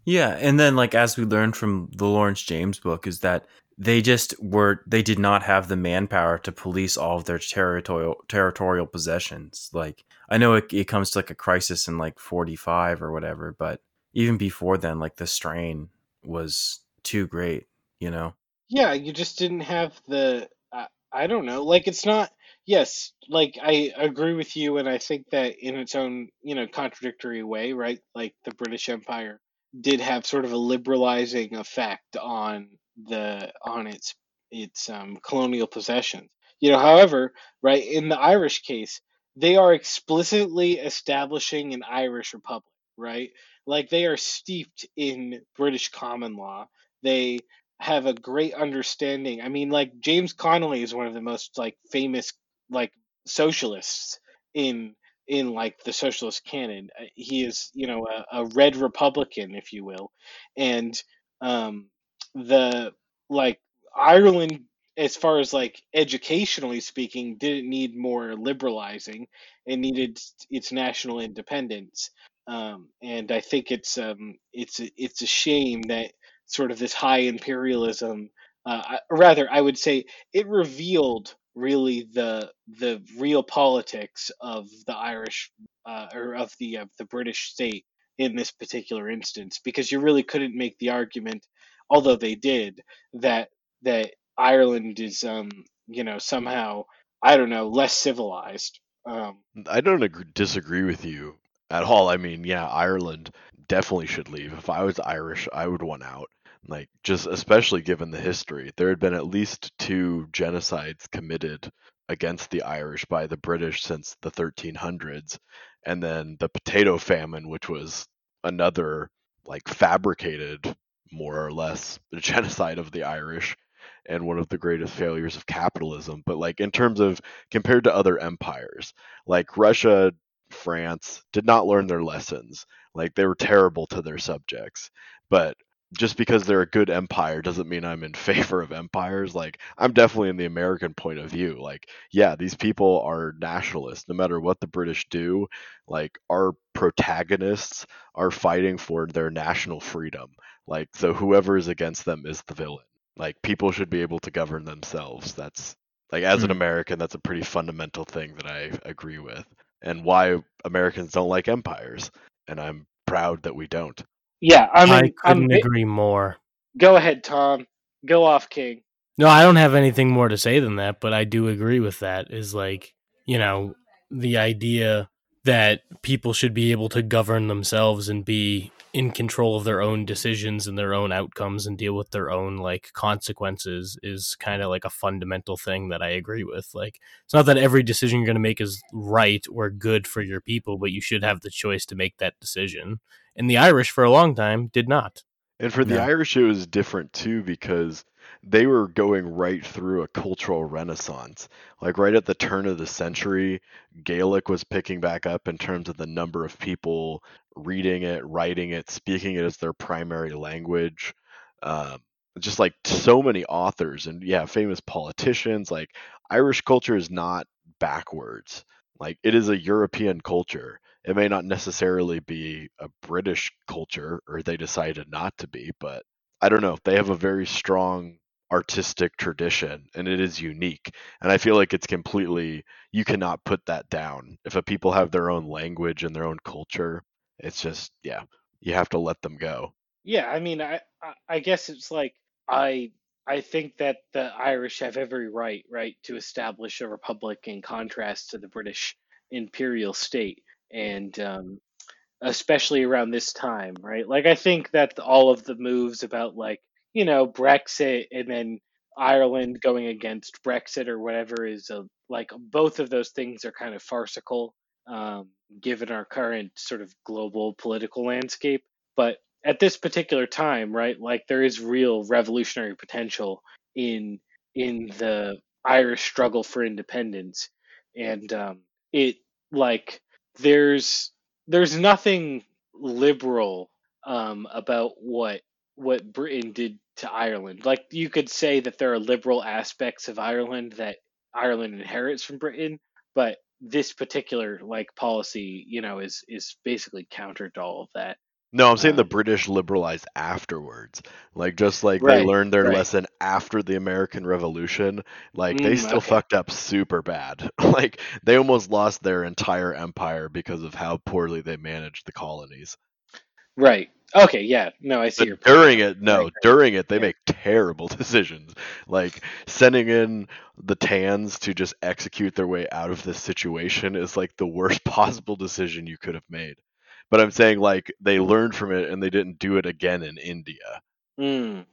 Yeah, and then like as we learned from the Lawrence James book is that they just were they did not have the manpower to police all of their territorial territorial possessions. Like I know it, it comes to like a crisis in like 45 or whatever, but even before then like the strain was too great, you know. Yeah, you just didn't have the I, I don't know, like it's not yes, like I agree with you and I think that in its own, you know, contradictory way, right? Like the British Empire did have sort of a liberalizing effect on the on its its um colonial possessions. You know, however, right, in the Irish case, they are explicitly establishing an Irish republic, right? Like they are steeped in British common law. They have a great understanding. I mean, like James Connolly is one of the most like famous like socialists in in like the socialist canon. Uh, He is, you know, a, a red Republican, if you will, and um, the like Ireland, as far as like educationally speaking, didn't need more liberalizing. It needed its national independence. Um, and I think it's um, it's it's a shame that sort of this high imperialism, uh, rather, I would say it revealed really the the real politics of the Irish uh, or of the of the British state in this particular instance, because you really couldn't make the argument, although they did, that that Ireland is um you know somehow I don't know less civilized. Um, I don't agree, disagree with you at all. I mean, yeah, Ireland definitely should leave. If I was Irish, I would want out. Like, just especially given the history, there had been at least two genocides committed against the Irish by the British since the 1300s, and then the potato famine, which was another like fabricated, more or less, the genocide of the Irish and one of the greatest failures of capitalism. But like in terms of compared to other empires, like Russia, France did not learn their lessons. Like they were terrible to their subjects. But just because they're a good empire doesn't mean I'm in favor of empires. Like I'm definitely in the American point of view. Like yeah, these people are nationalists no matter what the British do. Like our protagonists are fighting for their national freedom. Like so whoever is against them is the villain. Like people should be able to govern themselves. That's like as an Hmm. American, that's a pretty fundamental thing that I agree with. And why Americans don't like empires. And I'm proud that we don't. yeah, I I mean, I'm, couldn't agree more. go ahead, Tom. Go off, King. No, I don't have anything more to say than that, but I do agree with that. Is like, you know, the idea that people should be able to govern themselves and be in control of their own decisions and their own outcomes and deal with their own like consequences is kind of like a fundamental thing that I agree with. Like it's not that every decision you're going to make is right or good for your people, but you should have the choice to make that decision. And the Irish for a long time did not. And for the No. Irish, it was different too because they were going right through a cultural renaissance. Like right at the turn of the century, Gaelic was picking back up in terms of the number of people reading it, writing it, speaking it as their primary language. Um, just like so many authors and yeah, famous politicians. Like Irish culture is not backwards. Like it is a European culture. It may not necessarily be a British culture, or they decided not to be, but I don't know. They have a very strong artistic tradition and it is unique. And I feel like it's completely, you cannot put that down. If a people have their own language and their own culture, it's just, yeah, you have to let them go. Yeah, I mean, I, I guess it's like I I think that the Irish have every right, right, to establish a republic in contrast to the British imperial state, and um, especially around this time, right? Like, I think that all of the moves about like you know Brexit and then Ireland going against Brexit or whatever is a, like both of those things are kind of farcical, um, given our current sort of global political landscape, but at this particular time, right? Like there is real revolutionary potential in in the Irish struggle for independence, and um, it like there's there's nothing liberal um, about what what Britain did to Ireland. Like you could say that there are liberal aspects of Ireland that Ireland inherits from Britain, but this particular like policy, you know, is is basically counter to all of that. No, I'm saying the Um, British liberalized afterwards. Like just like they learned their right. lesson after the American Revolution, like they Mm, still okay. fucked up super bad. Like they almost lost their entire empire because of how poorly they managed the colonies. Right. Okay. Yeah. No, I see But your point. during it, no, Right, right. during it, they Yeah. make terrible decisions. Like sending in the Tans to just execute their way out of this situation is like the worst possible decision you could have made. But I'm saying like they learned from it and they didn't do it again in India. Mm.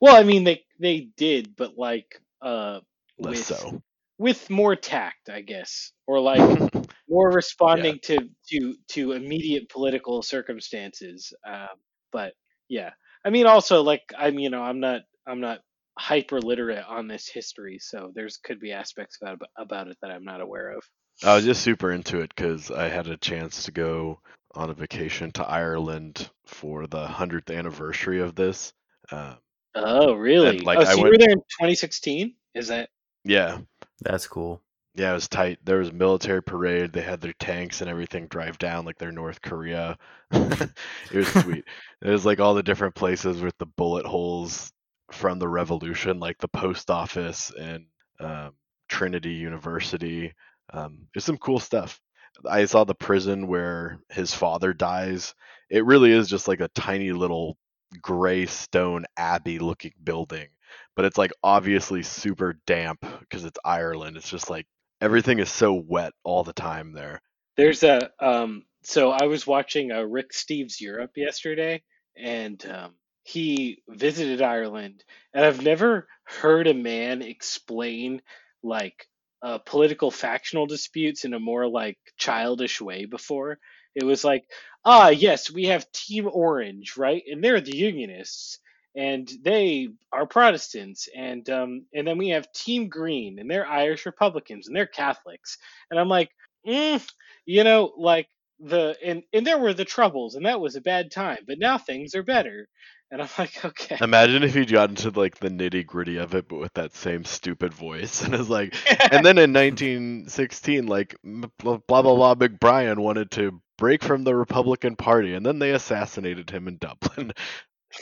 Well, I mean, they they did, but like uh, Less with so. with more tact, I guess, or like more responding to to to immediate political circumstances. Um, but yeah, I mean, also like I'm, you know, I'm not I'm not hyper literate on this history, so there's could be aspects about about it that I'm not aware of. I was just super into it because I had a chance to go on a vacation to Ireland for the hundredth anniversary of this. Uh, Oh, really? like, oh, I you went- were there in 2016? Is that? yeah, That's cool. Yeah, it was tight. There was a military parade. They had their tanks and everything drive down like they're North Korea. it was sweet. It was like all the different places with the bullet holes from the revolution, like the post office and um, Trinity University. Um, there's some cool stuff. I saw the prison where his father dies. It really is just like a tiny little gray stone abbey looking building, but it's like obviously super damp because it's Ireland. It's just like everything is so wet all the time there. There's a um so I was watching uh, Rick Steves Europe yesterday and um he visited Ireland and I've never heard a man explain like uh, political factional disputes in a more like childish way before. It was like, ah, yes, we have Team Orange, right? And they're the Unionists and they are Protestants and um and then we have Team Green and they're Irish Republicans and they're Catholics. And I'm like, mm, you know, like the and and there were the troubles and that was a bad time, but now things are better. And I'm like, okay. Imagine if he got into like the nitty gritty of it, but with that same stupid voice, and it's like, and then in 1916, like blah blah blah, Brian wanted to break from the Republican Party, and then they assassinated him in Dublin.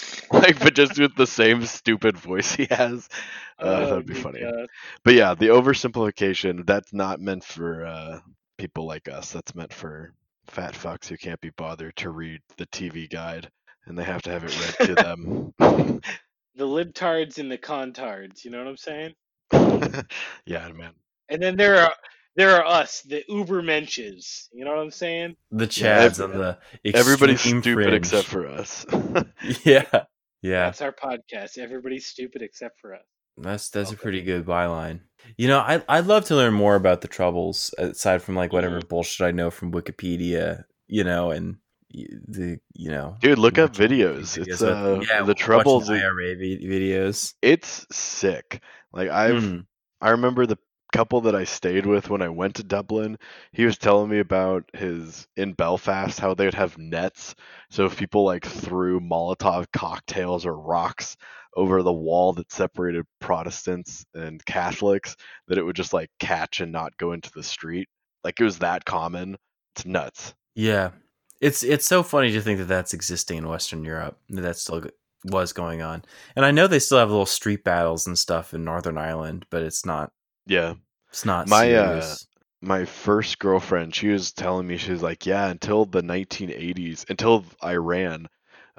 like, but just with the same stupid voice he has. Uh, Oh, that'd be funny. God. But yeah, the oversimplification, that's not meant for uh, people like us. That's meant for fat fucks who can't be bothered to read the TV guide and they have to have it read to them. The libtards and the contards, you know what I'm saying? yeah, man. And then there are there are us, the Uber Menches. You know what I'm saying? The Yeah, Chads on the Everybody's stupid fringe. except for us. yeah, yeah. That's our podcast. Everybody's stupid except for us. That's that's a pretty good byline. You know, I I'd love to learn more about the troubles aside from like whatever Mhm. bullshit I know from Wikipedia. You know, and the you know, Dude, look up videos. videos It's with- uh, yeah, the troubles. it- IRA videos. It's sick. Like I've Mm. I remember the couple that I stayed with when I went to Dublin. He was telling me about his in Belfast how they'd have nets. So if people like threw Molotov cocktails or rocks over the wall that separated Protestants and Catholics, that it would just like catch and not go into the street. Like it was that common. It's nuts. Yeah, it's it's so funny to think that that's existing in Western Europe. That that still was going on, and I know they still have little street battles and stuff in Northern Ireland, but it's not Yeah. it's not My, uh, my first girlfriend, she was telling me she was like, yeah, until the 1980s, until Iran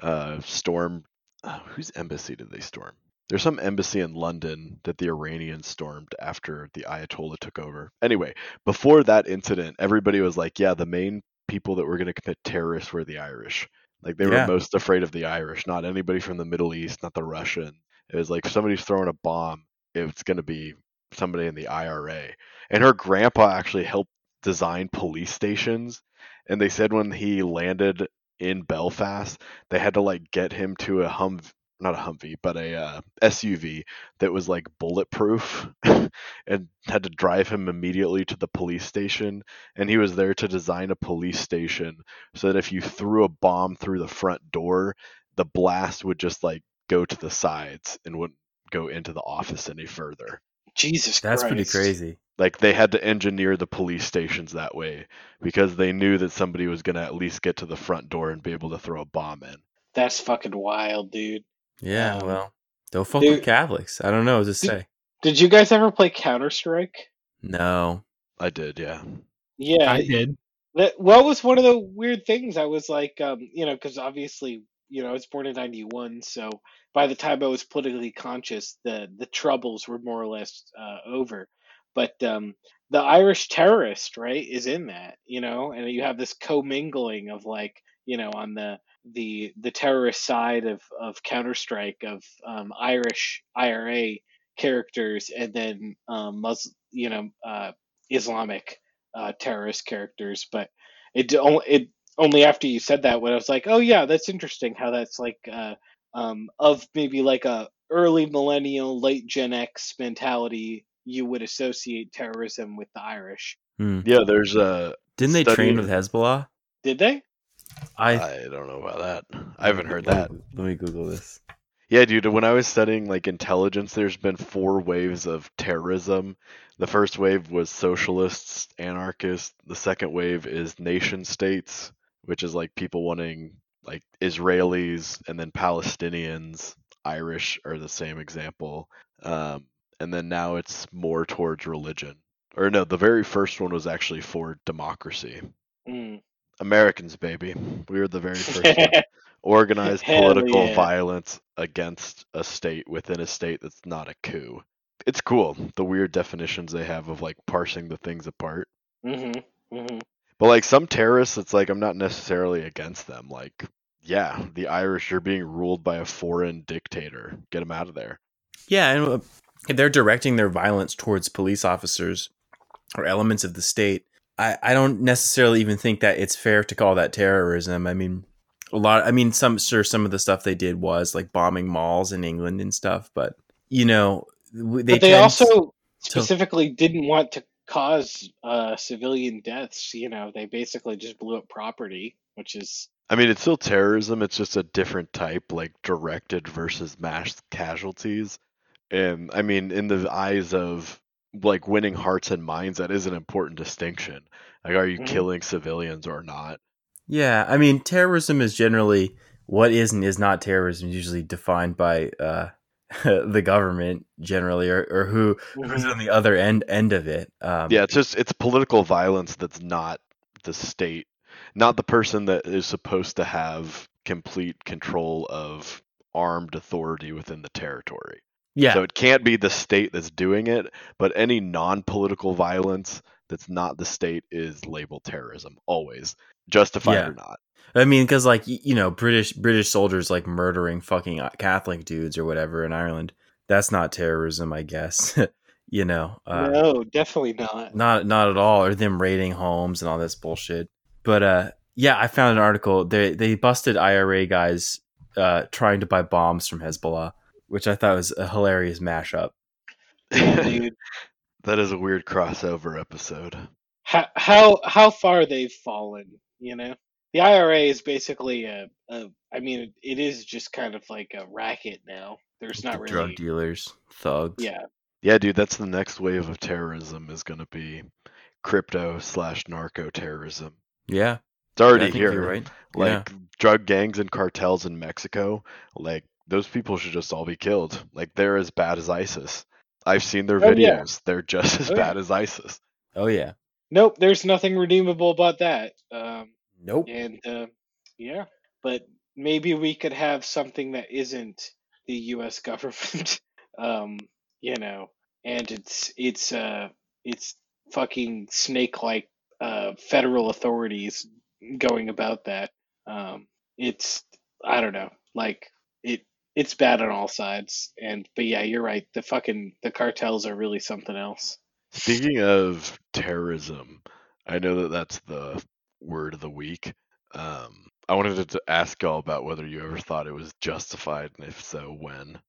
uh, stormed. Uh, whose embassy did they storm? There's some embassy in London that the Iranians stormed after the Ayatollah took over. Anyway, before that incident, everybody was like, yeah, the main people that were going to commit terrorists were the Irish. Like they Yeah. were most afraid of the Irish, not anybody from the Middle East, not the Russian. It was like if somebody's throwing a bomb, it's going to be somebody in the IRA. And her grandpa actually helped design police stations. And they said when he landed in Belfast, they had to like get him to a hum, not a Humvee, but a uh, SUV that was like bulletproof, and had to drive him immediately to the police station. And he was there to design a police station so that if you threw a bomb through the front door, the blast would just like go to the sides and wouldn't go into the office any further. Jesus That's pretty crazy. Like they had to engineer the police stations that way because they knew that somebody was going to at least get to the front door and be able to throw a bomb in. That's fucking wild, dude. Yeah, Um, well, don't fuck dude- with Catholics. I don't know what to say. Did you guys ever play Counter Strike? No. I did, yeah. Yeah, I did. That what was one of the weird things? I was like, um, you know, because obviously, you know, I was born in '91, so by the time I was politically conscious, the the troubles were more or less uh, over. But um, the Irish terrorist, right, is in that, you know, and you have this commingling of like, you know, on the the the terrorist side of of Counter Strike of um, Irish IRA characters, and then um, Mus, you know, uh, Islamic uh, terrorist characters, but it it only after you said that when I was like, oh yeah, that's interesting how that's like uh, um, of maybe like a early millennial, late Gen X mentality. You would associate terrorism with the Irish. Hmm. Yeah, there's a. Didn't they Study- train with Hezbollah? Did they? I I don't know about that. I haven't heard that. Let me Google this. Yeah, dude, when I was studying like intelligence, there's been four waves of terrorism. The first wave was socialists, anarchists. The second wave is nation states, which is like people wanting like Israelis and then Palestinians, Irish are the same example. Um, and then now it's more towards religion. Or no, the very first one was actually for democracy. Mm. Americans, baby. We were the very first one organized Hell political yeah. violence against a state within a state that's not a coup. It's cool the weird definitions they have of like parsing the things apart. mm-hmm. Mm-hmm. But like some terrorists, it's like I'm not necessarily against them. Like, yeah, the Irish are being ruled by a foreign dictator. Get them out of there. Yeah, and uh, they're directing their violence towards police officers or elements of the state. I, I don't necessarily even think that it's fair to call that terrorism. I mean, a lot. I mean, some sure some of the stuff they did was like bombing malls in England and stuff, but you know, they but they also to- specifically didn't want to cause uh, civilian deaths. You know, they basically just blew up property, which is I mean, it's still terrorism. It's just a different type, like directed versus mass casualties. And I mean, in the eyes of like winning hearts and minds, that is an important distinction. Like, are you Mhm. killing civilians or not? Yeah, I mean, terrorism is generally what is and is not terrorism. is Usually defined by uh, the government, generally, or, or who who's on the other end end of it. Um, Yeah, it's just it's political violence that's not the state, not the person that is supposed to have complete control of armed authority within the territory. yeah, So it can't be the state that's doing it, but any non-political violence that's not the state is labeled terrorism always, justified Yeah. or not. I mean, because like you know, British British soldiers like murdering fucking uh, Catholic dudes or whatever in Ireland. That's not terrorism, I guess. you know, uh, no, definitely not. not not at all. Or them raiding homes and all this bullshit. But uh, yeah, I found an article. They they busted IRA guys uh, trying to buy bombs from Hezbollah, which I thought was a hilarious mashup. Dude, that is a weird crossover episode. how how how far they've fallen, you know? The IRA is basically a, a I mean, it, it is just kind of like a racket now. There's not The drug dealers, thugs. yeah, Yeah, dude, that's the next wave of terrorism is going to be crypto slash narco terrorism. yeah. It's already I think here. right. Like drug gangs and cartels in Mexico, like those people should just all be killed. Like they're as bad as ISIS. I've seen their Oh, videos. yeah. They're just as Oh, bad yeah. as ISIS. Oh yeah. Nope. There's nothing redeemable about that. Um, Nope. and uh, yeah, but maybe we could have something that isn't the U.S. government, um, you know, and it's it's uh it's fucking snake-like uh, federal authorities going about that. Um, it's I don't know, like it it's bad on all sides, and but yeah, you're right. The fucking the cartels are really something else. Speaking of terrorism, I know that that's the word of the week. Um, I wanted to ask y'all about whether you ever thought it was justified, and if so, when.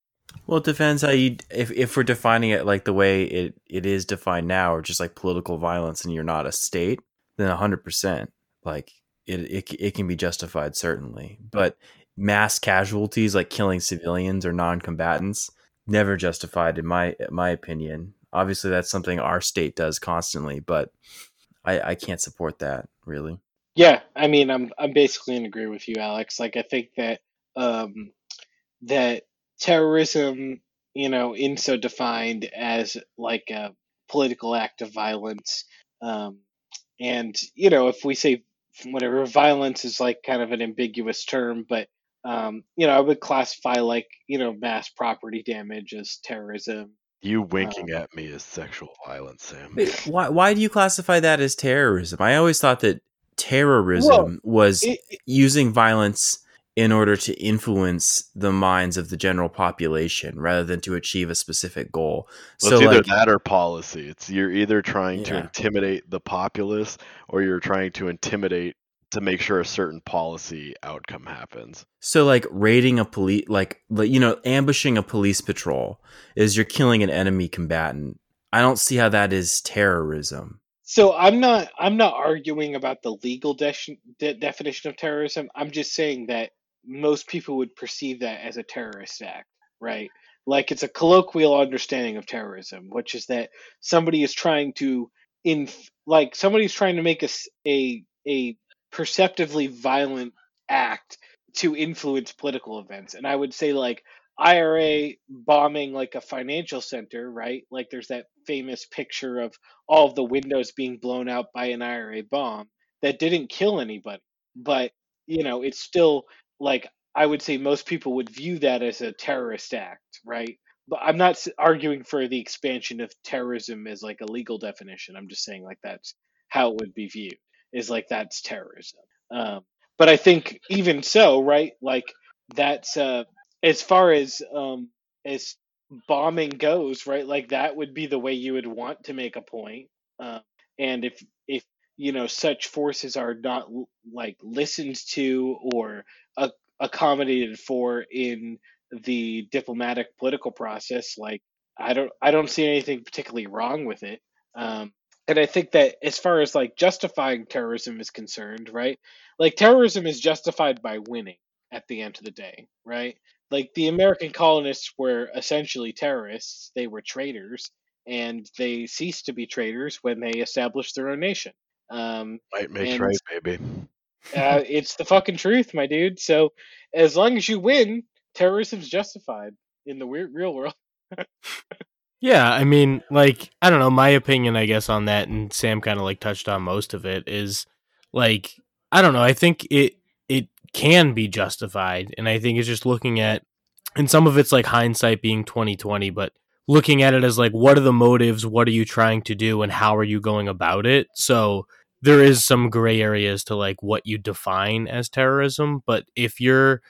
Well, it depends how you if if we're defining it like the way it it is defined now, or just like political violence, and you're not a state, then hundred percent, like it, it it can be justified certainly. But mass casualties, like killing civilians or non-combatants, never justified in my my opinion. Obviously, that's something our state does constantly, but I I can't support that really. Yeah, I mean, I'm I'm basically in agree with you, Alex. Like, I think that um, that terrorism, you know, in so defined as like a political act of violence, um, and you know, if we say whatever violence is like kind of an ambiguous term, but um, you know, I would classify like you know mass property damage as terrorism. You winking at me is sexual violence, Sam. Wait, why why do you classify that as terrorism? I always thought that terrorism was It, it- using violence in order to influence the minds of the general population rather than to achieve a specific goal. Well, so it's either like that or policy. It's you're either trying to intimidate the populace or you're trying to intimidate to make sure a certain policy outcome happens. so like raiding a police like like, you know ambushing a police patrol is you're killing an enemy combatant. I don't see how that is terrorism. So I'm not I'm not arguing about the legal de- de- definition of terrorism. I'm just saying that most people would perceive that as a terrorist act, right? Like it's a colloquial understanding of terrorism, which is that somebody is trying to in like somebody's trying to make a s- a a perceptively violent act to influence political events. And I would say like IRA bombing like a financial center, right? Like there's that famous picture of all of the windows being blown out by an IRA bomb that didn't kill anybody. But, you know, it's still like I would say most people would view that as a terrorist act, right? But I'm not arguing for the expansion of terrorism as like a legal definition. I'm just saying like that's how it would be viewed is like that's terrorism. Um, but I think even so, right? Like that's uh, as far as um, as bombing goes, right? Like that would be the way you would want to make a point. Uh, and if if you know such forces are not like listened to or accommodated for in the diplomatic political process, like I don't I don't see anything particularly wrong with it. Um, and I think that as far as like justifying terrorism is concerned, right? Like terrorism is justified by winning at the end of the day, right? Like the American colonists were essentially terrorists, they were traitors, and they ceased to be traitors when they established their own nation. Um, Might makes right, baby. uh, it's the fucking truth, my dude. So as long as you win, terrorism's justified in the weird, real world. Yeah, I mean, like, I don't know, my opinion, I guess, on that, and Sam kind of like touched on most of it, is like, I don't know, I think it it can be justified, and I think it's just looking at, and some of it's like hindsight being twenty twenty, but looking at it as like what are the motives, what are you trying to do, and how are you going about it. So there is some gray areas to like what you define as terrorism, but if you're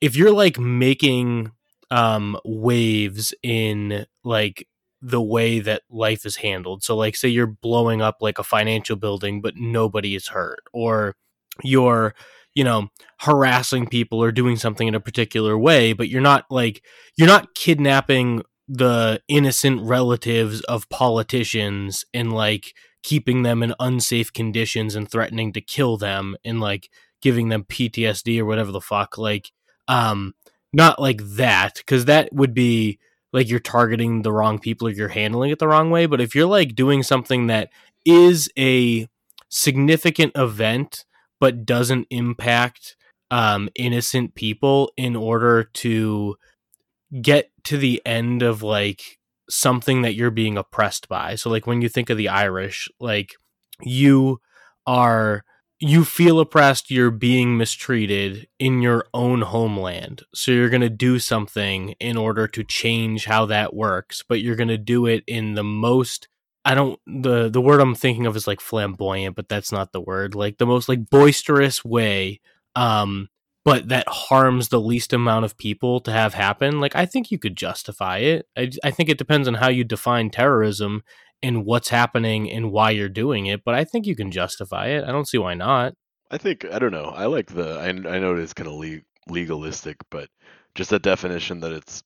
if you're like making um waves in like the way that life is handled. So like say you're blowing up like a financial building but nobody is hurt or you're you know harassing people or doing something in a particular way but you're not like you're not kidnapping the innocent relatives of politicians and like keeping them in unsafe conditions and threatening to kill them and like giving them PTSD or whatever the fuck like um not like that cuz that would be like you're targeting the wrong people or you're handling it the wrong way but if you're like doing something that is a significant event but doesn't impact um, innocent people in order to get to the end of like something that you're being oppressed by. So like when you think of the Irish, like you are you feel oppressed, you're being mistreated in your own homeland. So you're going to do something in order to change how that works, but you're going to do it in the most I don't the the word I'm thinking of is like flamboyant, but that's not the word. Like the most like boisterous way um but that harms the least amount of people to have happen. Like I think you could justify it. I I think it depends on how you define terrorism and what's happening and why you're doing it, but I think you can justify it. I don't see why not. I think I don't know. I like the. I, I know it's kind of le- legalistic, but just the definition that it's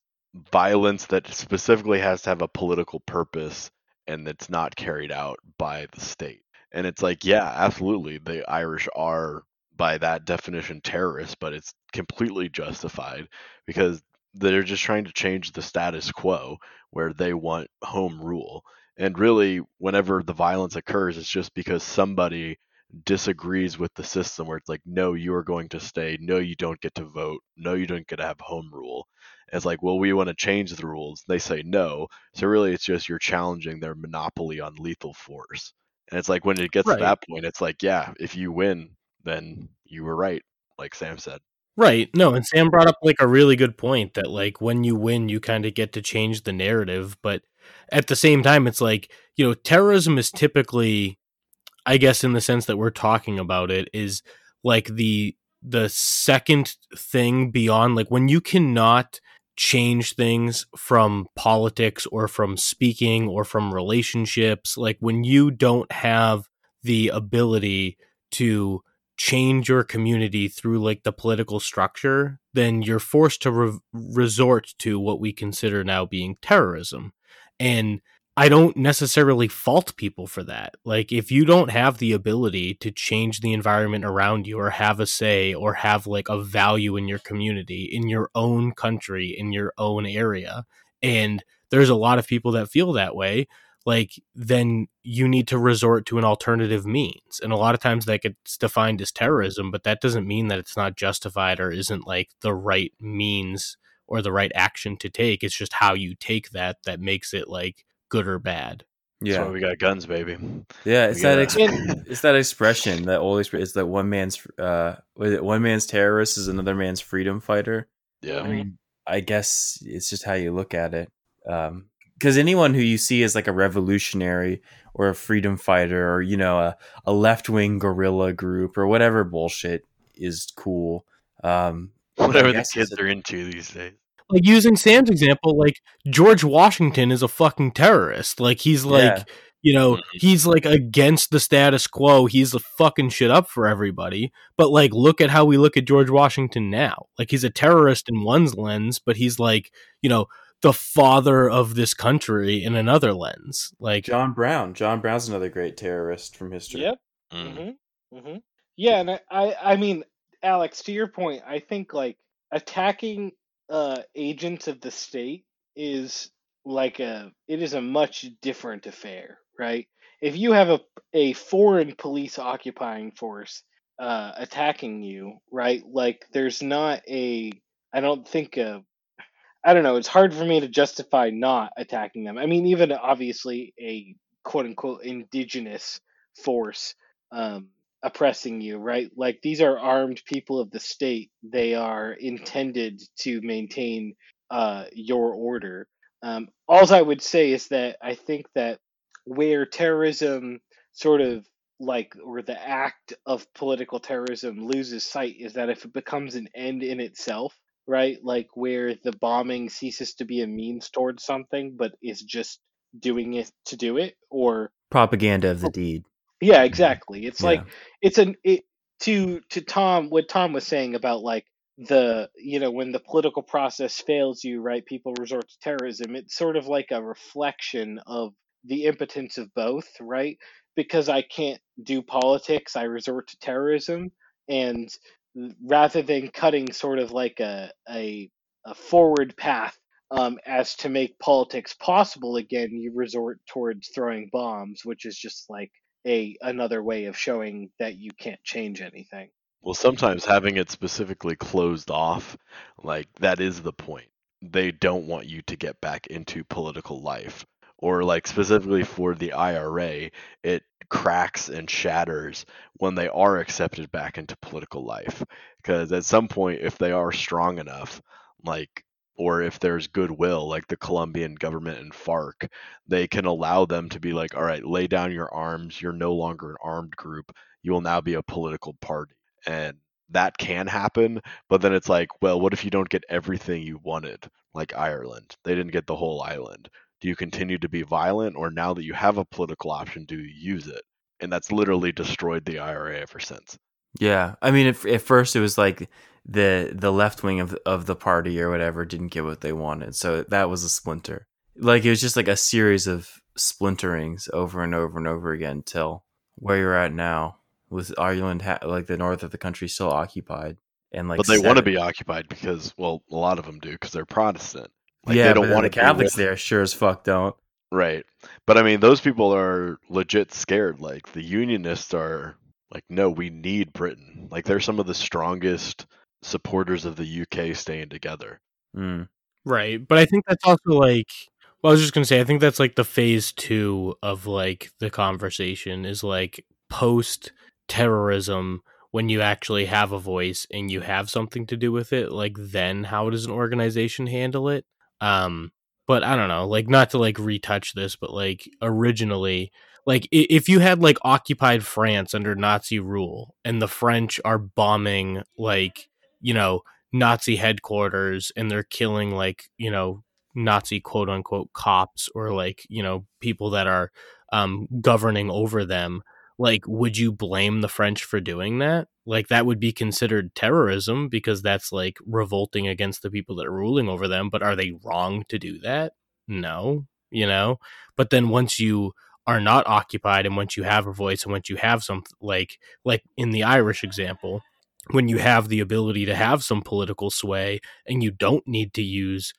violence that specifically has to have a political purpose and that's not carried out by the state. And it's like, yeah, absolutely, the Irish are by that definition terrorists, but it's completely justified because they're just trying to change the status quo where they want home rule. And really, whenever the violence occurs, it's just because somebody disagrees with the system where it's like, no, you are going to stay. No, you don't get to vote. No, you don't get to have home rule. And it's like, well, we want to change the rules. They say no. So really, it's just you're challenging their monopoly on lethal force. And it's like when it gets Right. to that point, it's like, yeah, if you win, then you were right, like Sam said. Right. No, and Sam brought up like a really good point that like when you win, you kind of get to change the narrative, but at the same time it's like, you know, terrorism is typically I guess in the sense that we're talking about it is like the the second thing beyond like when you cannot change things from politics or from speaking or from relationships, like when you don't have the ability to change your community through like the political structure, then you're forced to re- resort to what we consider now being terrorism. And I don't necessarily fault people for that. Like, if you don't have the ability to change the environment around you or have a say or have like a value in your community, in your own country, in your own area, and there's a lot of people that feel that way, like, then you need to resort to an alternative means. And a lot of times that gets defined as terrorism, but that doesn't mean that it's not justified or isn't like the right means or the right action to take. It's just how you take that that makes it like good or bad. That's Yeah, why we got guns, baby. yeah. It's We that gotta- ex- it's that expression that old expression. It's that one man's uh, was it one man's terrorist is another man's freedom fighter. Yeah. I mean, I guess it's just how you look at it. Because anyone who you see as like a revolutionary or a freedom fighter or you know a, a left wing guerrilla group or whatever bullshit is cool. Um, Whatever the guess kids it's are into these days. Like using Sam's example, like George Washington is a fucking terrorist. Like he's like, Yeah. you know, Mhm. he's like against the status quo. He's the fucking shit up for everybody. But like, look at how we look at George Washington now. Like he's a terrorist in one's lens, but he's like, you know, the father of this country in another lens. Like, John Brown. John Brown's another great terrorist from history. Yep. Mm. hmm hmm Yeah, and I, I, I mean, Alex, to your point, I think like attacking uh, agents of the state is like a, it is a much different affair, right? If you have a a foreign police occupying force uh, attacking you, right? Like, there's not a, I don't think a, I don't know. It's hard for me to justify not attacking them. I mean, even obviously a quote unquote indigenous force um, oppressing you, right? Like these are armed people of the state. They are intended to maintain uh, your order. Um, all I would say is that I think that where terrorism sort of like or the act of political terrorism loses sight is that if it becomes an end in itself right like where the bombing ceases to be a means towards something but is just doing it to do it or Propaganda of the deed. Yeah exactly it's Yeah. like it's an it to to tom what tom was saying about like the you know when the political process fails you right people resort to terrorism it's sort of like a reflection of the impotence of both right because i can't do politics i resort to terrorism and rather than cutting sort of like a a, a forward path um, as to make politics possible again you resort towards throwing bombs which is just like a another way of showing that you can't change anything Well, sometimes having it specifically closed off, like that is the point. They don't want you to get back into political life. Or like specifically for the IRA, it cracks and shatters when they are accepted back into political life. Because at some point, if they are strong enough, like or if there's goodwill, like the Colombian government and FARC, they can allow them to be like, all right, lay down your arms. You're no longer an armed group. You will now be a political party. And that can happen. But then it's like, well, what if you don't get everything you wanted, like Ireland? They didn't get the whole island. Do you continue to be violent, or now that you have a political option, do you use it? And that's literally destroyed the IRA ever since. Yeah, I mean, at, at first it was like the the left wing of of the party or whatever didn't get what they wanted, so that was a splinter. Like it was just like a series of splinterings over and over and over again till where you're at now, with Ireland, ha- like the north of the country, still occupied, and like but they want to be occupied because, well, a lot of them do because they're Protestant. Like, yeah, they don't want the Catholics there sure as fuck don't. Right. But I mean, those people are legit scared. Like the unionists are like, no, we need Britain. Like they're some of the strongest supporters of the UK staying together. Mm. Right. But I think that's also like well, I was just gonna say I think that's like the phase two of like the conversation is like post terrorism when you actually have a voice and you have something to do with it, like then how does an organization handle it? Um but I don't know, like not to like retouch this, but like originally like if you had like occupied France under Nazi rule and the French are bombing like, you know, Nazi headquarters and they're killing like, you know, Nazi quote unquote cops or like, you know, people that are um governing over them, like would you blame the French for doing that? Like that would be considered terrorism because that's like revolting against the people that are ruling over them, but are they wrong to do that? No, you know. But then once you are not occupied and once you have a voice and once you have some like like in the Irish example, when you have the ability to have some political sway and you don't need to use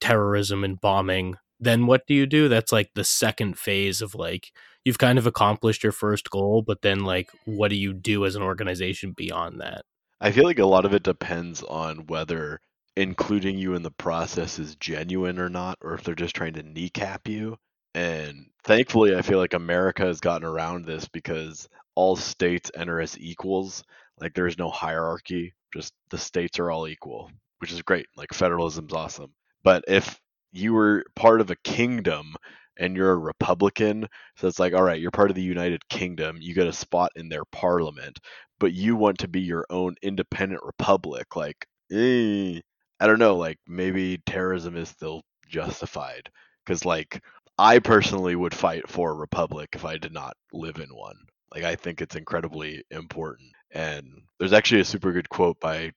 terrorism and bombing then what do you do that's like the second phase of like you've kind of accomplished your first goal but then like what do you do as an organization beyond that I feel like a lot of it depends on whether including you in the process is genuine or not, or if they're just trying to kneecap you. And thankfully, I feel like America has gotten around this because all states enter as equals. Like there's no hierarchy, just the states are all equal, which is great. Like federalism's awesome. But if you were part of a kingdom and you're a Republican, so it's like, all right, you're part of the United Kingdom, you get a spot in their parliament, but you want to be your own independent republic. Like, eh, I don't know, like maybe terrorism is still justified. Because, like, I personally would fight for a republic if I did not live in one. Like, I think it's incredibly important. And there's actually a super good quote by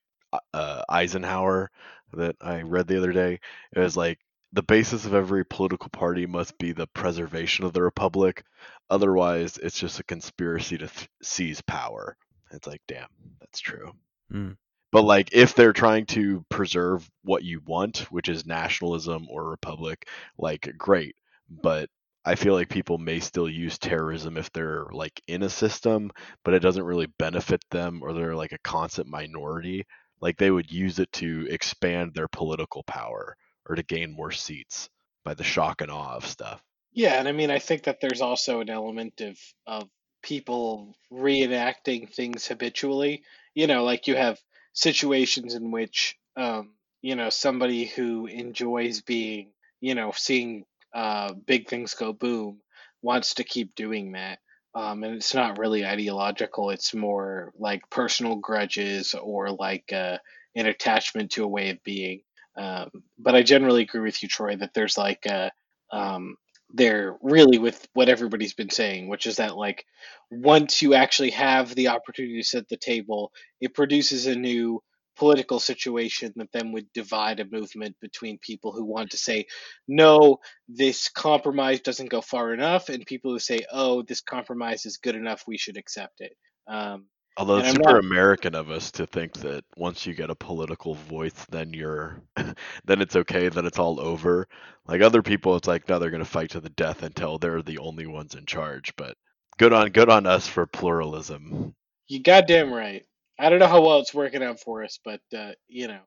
uh, Eisenhower that I read the other day. It was like, the basis of every political party must be the preservation of the republic. Otherwise, it's just a conspiracy to th- seize power. It's like, damn, that's true. Mm. But like, if they're trying to preserve what you want, which is nationalism or republic, like, great. But I feel like people may still use terrorism if they're like in a system, but it doesn't really benefit them or they're like a constant minority. Like, they would use it to expand their political power or to gain more seats by the shock and awe of stuff. Yeah, and I mean, I think that there's also an element of of people reenacting things habitually. You know, like you have situations in which, um, you know, somebody who enjoys being, you know, seeing uh, big things go boom, wants to keep doing that. Um, and it's not really ideological. It's more like personal grudges or like uh, an attachment to a way of being. Um, but I generally agree with you, Troy, that there's like a, um, there really with what everybody's been saying, which is that like once you actually have the opportunity to set the table, it produces a new political situation that then would divide a movement between people who want to say, no, this compromise doesn't go far enough, and people who say, oh, this compromise is good enough, we should accept it. Um, Although it's super not- American of us to think that once you get a political voice, then you're, then it's okay, then it's all over. Like other people, it's like no, they're gonna fight to the death until they're the only ones in charge. But good on good on us for pluralism. You goddamn right. I don't know how well it's working out for us, but uh, you know,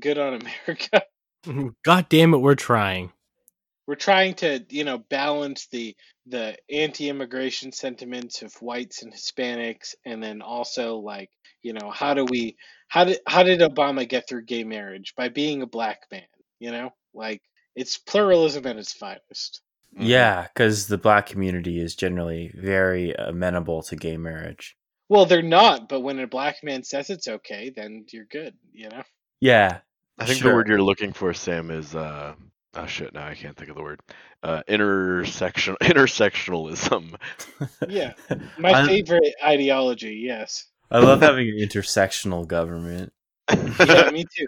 good on America. God damn it, we're trying. We're trying to, you know, balance the the anti-immigration sentiments of whites and Hispanics, and then also like, you know, how do we, how did how did Obama get through gay marriage by being a black man? You know, like it's pluralism at its finest. Yeah, because the black community is generally very amenable to gay marriage. Well, they're not, but when a black man says it's okay, then you're good. You know. Yeah, I think Sure. the word you're looking for, Sam, is uh oh shit, now I can't think of the word. Uh intersection intersectionalism. Yeah. My I- favorite ideology. Yes. I love having an intersectional government. yeah, me too.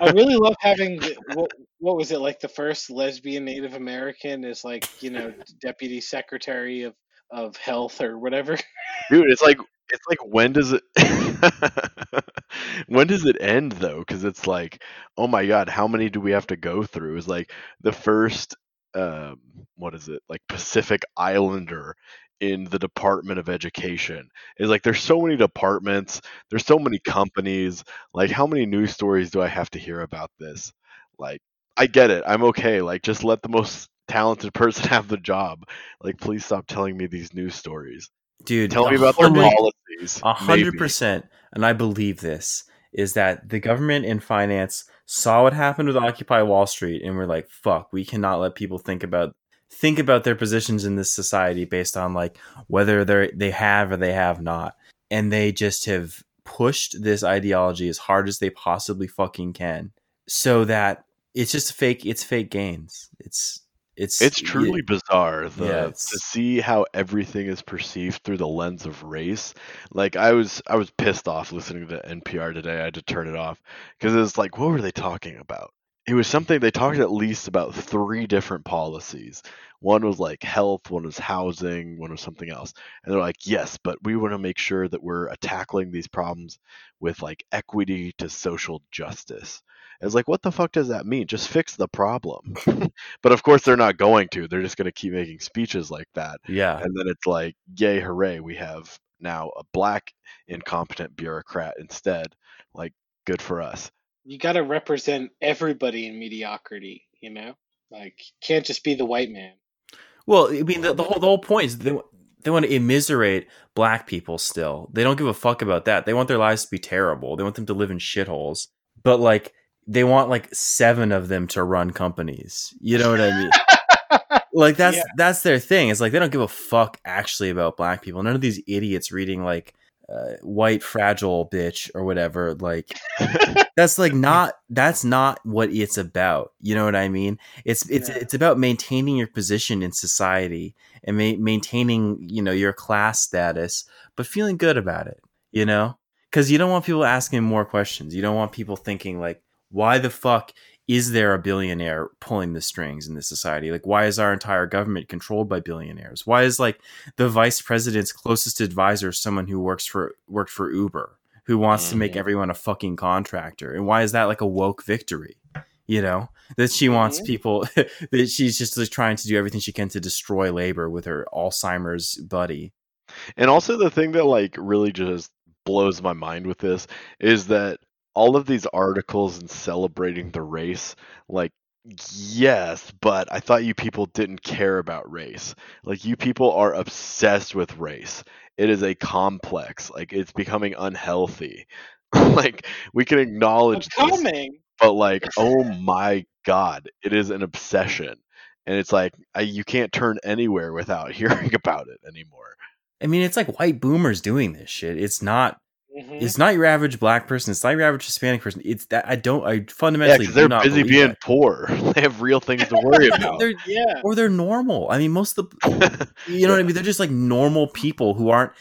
I really love having the, what what was it like the first lesbian Native American is like you know deputy secretary of of health or whatever. Dude, it's like it's like when does it when does it end though? Because it's like, oh my god, how many do we have to go through? It's like the first um what is it like Pacific Islander in the Department of Education. Is like there's so many departments, there's so many companies. Like how many news stories do I have to hear about this? Like I get it. I'm okay. Like just let the most talented person have the job. Like please stop telling me these news stories. Dude, Tell me about their policies. A hundred percent, and I believe this is that the government and finance saw what happened with Occupy Wall Street, and we're like, "Fuck, we cannot let people think about think about their positions in this society based on like whether they they have or they have not." And they just have pushed this ideology as hard as they possibly fucking can, so that it's just fake. It's fake gains. It's it's It's truly bizarre the, Yeah, to see how everything is perceived through the lens of race. Like I was, I was pissed off listening to NPR today. I had to turn it off because it's like, what were they talking about? It was something they talked at least about three different policies. One was like health, one was housing, one was something else. And they're like, yes, but we want to make sure that we're uh, tackling these problems with like equity to social justice. It's like, what the fuck does that mean? Just fix the problem. but of course, they're not going to. They're just going to keep making speeches like that. yeah. And then it's like, yay, hooray, we have now a black incompetent bureaucrat instead. Like, good for us. You got to represent everybody in mediocrity. You know, like can't just be the white man. Well, I mean, the, the whole the whole point is they they want to immiserate black people. Still, they don't give a fuck about that. They want their lives to be terrible. They want them to live in shitholes. But like, they want like seven of them to run companies. You know what I mean? like that's Yeah. that's their thing. It's like they don't give a fuck actually about black people. None of these idiots reading like uh, white fragile bitch or whatever. Like that's like not that's not what it's about. You know what I mean? It's it's Yeah. it's about maintaining your position in society and ma- maintaining you know your class status, but feeling good about it. You know, because you don't want people asking more questions. You don't want people thinking like, why the fuck is there a billionaire pulling the strings in this society? Like, why is our entire government controlled by billionaires? Why is like the vice president's closest advisor someone who works for worked for Uber, who wants to make Mhm. everyone a fucking contractor? And why is that like a woke victory? You know that she wants Mhm. people that she's just like, trying to do everything she can to destroy labor with her Alzheimer's buddy. And also the thing that like really just blows my mind with this is that all of these articles and celebrating the race, like yes, but I thought you people didn't care about race. Like you people are obsessed with race. It is a complex. Like it's becoming unhealthy. like we can acknowledge I'm this, coming. but like oh my god, it is an obsession. and it's like I, you can't turn anywhere without hearing about it anymore. I mean, it's like white boomers doing this shit. It's not. Mhm. It's not your average black person. It's not your average Hispanic person. It's that I don't. I fundamentally because they're not busy being that. poor. they have real things to worry about. They're yeah. or they're normal. I mean, most of the you know what I mean. They're just like normal people who aren't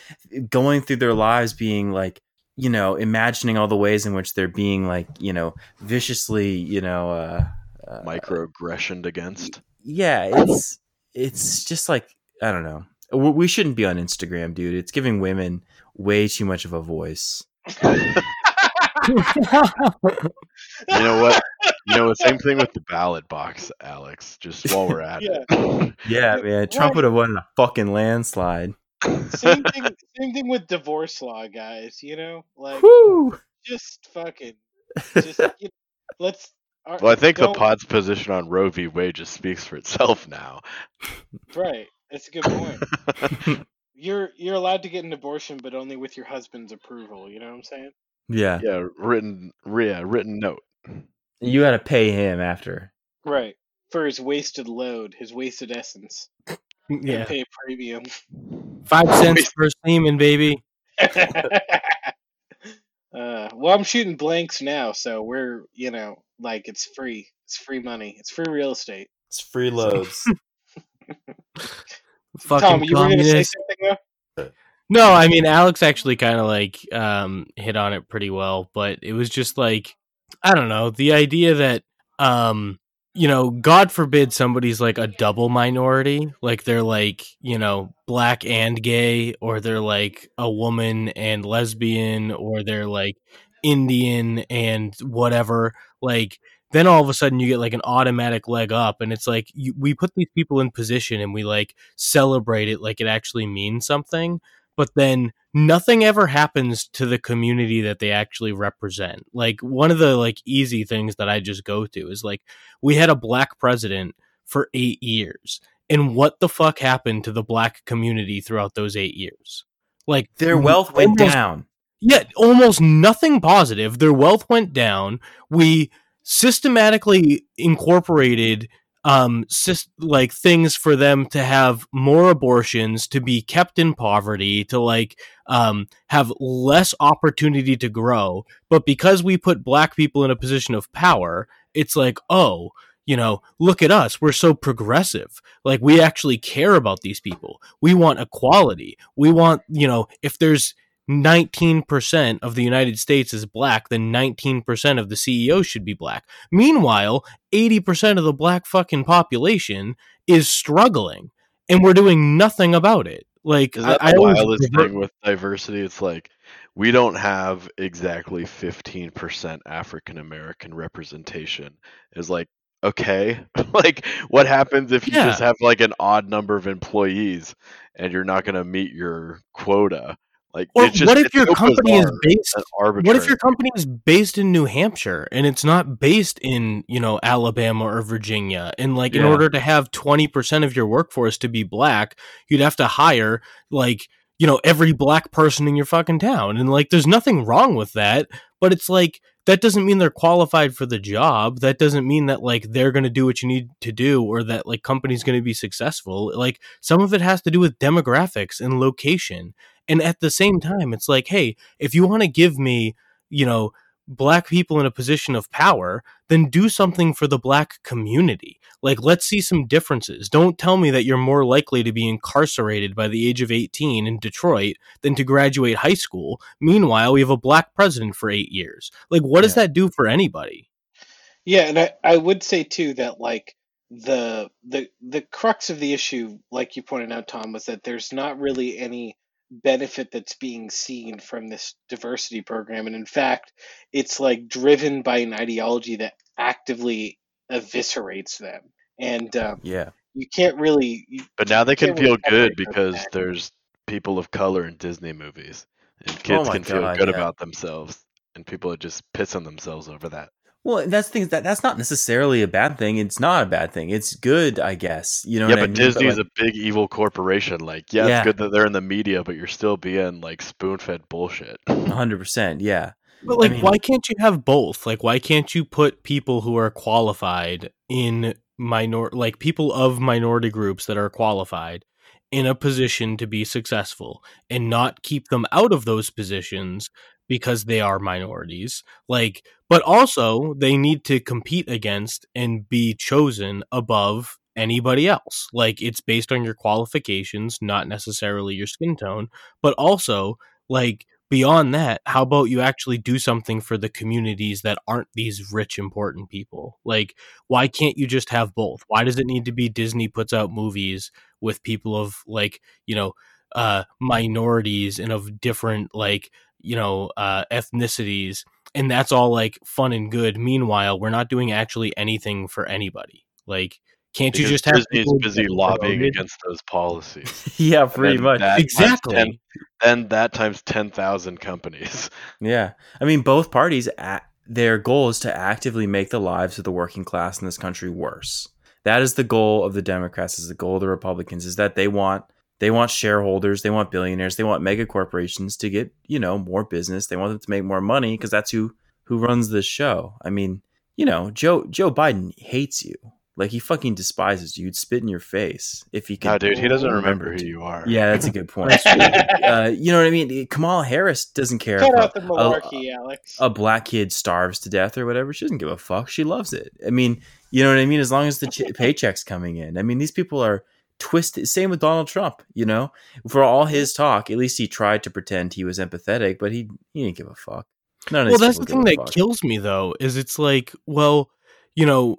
going through their lives being like you know imagining all the ways in which they're being like you know viciously you know uh, uh Microaggressioned against. yeah it's it's just like i don't know we we shouldn't be on instagram dude it's giving women way too much of a voice You know what? You know, the same thing with the ballot box, Alex. Just while we're at it. yeah man trump would have won in a fucking landslide same thing. Same thing with divorce law, guys. You know, like Woo! just fucking, just you know, let's. Well, I think the pod's position on Roe v. Wade just speaks for itself now. Right, that's a good point. You're you're allowed to get an abortion, but only with your husband's approval. You know what I'm saying? yeah yeah, written, yeah, written note. you gotta pay him after Right. For his wasted load, his wasted essence. Yeah, Pay a premium. five cents per semen, baby. uh, well, I'm shooting blanks now, so we're you know like it's free. It's free money. It's free real estate. it's free loads Fucking Tom, you were going to say something though. No, I mean Alex actually kind of like um hit on it pretty well, but it was just like I don't know, the idea that um you know, god forbid somebody's like a double minority, like they're like, you know, black and gay or they're like a woman and lesbian or they're like Indian and whatever, like then all of a sudden you get like an automatic leg up and it's like you, we put these people in position and we like celebrate it like it actually means something but then nothing ever happens to the community that they actually represent. Like one of the like easy things that I just go to is like we had a black president for 8 years. And what the fuck happened to the black community throughout those 8 years? Like their wealth went almost- down yeah, almost nothing positive. Their wealth went down. We systematically incorporated um sys- like things for them to have more abortions, to be kept in poverty, to like um have less opportunity to grow. But because we put black people in a position of power, it's like, "Oh, you know, look at us. We're so progressive. Like we actually care about these people. We want equality. We want, you know, if there's 19% of the United States is black, then 19% of the CEOs should be black. Meanwhile, 80% of the black fucking population is struggling and we're doing nothing about it. Like Is that I, the wildest thing with diversity? It's like we don't have exactly 15% African American representation. Is like, okay, like what happens if you Yeah. just have like an odd number of employees and you're not going to meet your quota? Like, Or it's just, what if your so company is based What if your company is based in New Hampshire and it's not based in, you know, Alabama or Virginia? And like in order to have 20% of your workforce to be black, you'd have to hire like, you know, every black person in your fucking town. And like there's nothing wrong with that, but it's like that doesn't mean they're qualified for the job. That doesn't mean that like they're going to do what you need to do or that like company's going to be successful. Like some of it has to do with demographics and location. And at the same time, it's like, hey, if you want to give me, you know, black people in a position of power, then do something for the black community. Like, let's see some differences. Don't tell me that you're more likely to be incarcerated by the age of 18 in Detroit than to graduate high school. Meanwhile, we have a black president for eight years. Like, what does Yeah. that do for anybody? Yeah, and I, I would say too that like the the the crux of the issue, like you pointed out, Tom, was that there's not really any benefit that's being seen from this diversity program, and in fact, it's like driven by an ideology that actively eviscerates them, and um, yeah you can't really. You, But now they can can't really feel good because back. there's people of color in Disney movies, and kids my can feel good yeah. about themselves, and people are just pissing themselves over that. Well, that's the thing is that that's not necessarily a bad thing. It's not a bad thing. It's good, I guess. You know yeah, what I but mean? Disney's like, a big evil corporation. Like, yeah, Yeah. it's good that they're in the media, but you're still being like spoon-fed bullshit. hundred percent. Yeah, But I like, mean- why can't you have both? Like, why can't you put people who are qualified in minor like people of minority groups that are qualified in a position to be successful and not keep them out of those positions because they are minorities like but also they need to compete against and be chosen above anybody else. Like it's based on your qualifications not necessarily your skin tone but also like beyond that how about you actually do something for the communities that aren't these rich important people? Like why can't you just have both? Why does it need to be disney puts out movies with people of like you know uh minorities and of different like you know uh ethnicities and that's all like fun and good meanwhile we're not doing actually anything for anybody like can't you just have Disney's busy lobbying against those policies. yeah, pretty much. Exactly. 10 Then that times ten thousand companies. Yeah. I mean, both parties, a their goal is to actively make the lives of the working class in this country worse. That is the goal of the Democrats, is the goal of the Republicans, is that they want they want shareholders, they want billionaires, they want mega corporations to get, you know, more business. They want them to make more money because that's who who runs this show. I mean, you know, Joe Joe Biden hates you. Like he fucking despises you. He'd spit in your face if he could. No, dude, he doesn't remember remember who you are. Yeah, that's a good point. uh, you know what I mean? Kamala Harris doesn't care Cut if out a, the malarkey, Alex. a black kid starves to death or whatever. She doesn't give a fuck. She loves it. I mean, you know what I mean? As long as the ch- paycheck's coming in. I mean, these people are twisted. Same with Donald Trump. You know, for all his talk, at least he tried to pretend he was empathetic, but he he didn't give a fuck. None well that's the thing that fuck. kills me though is it's like well you know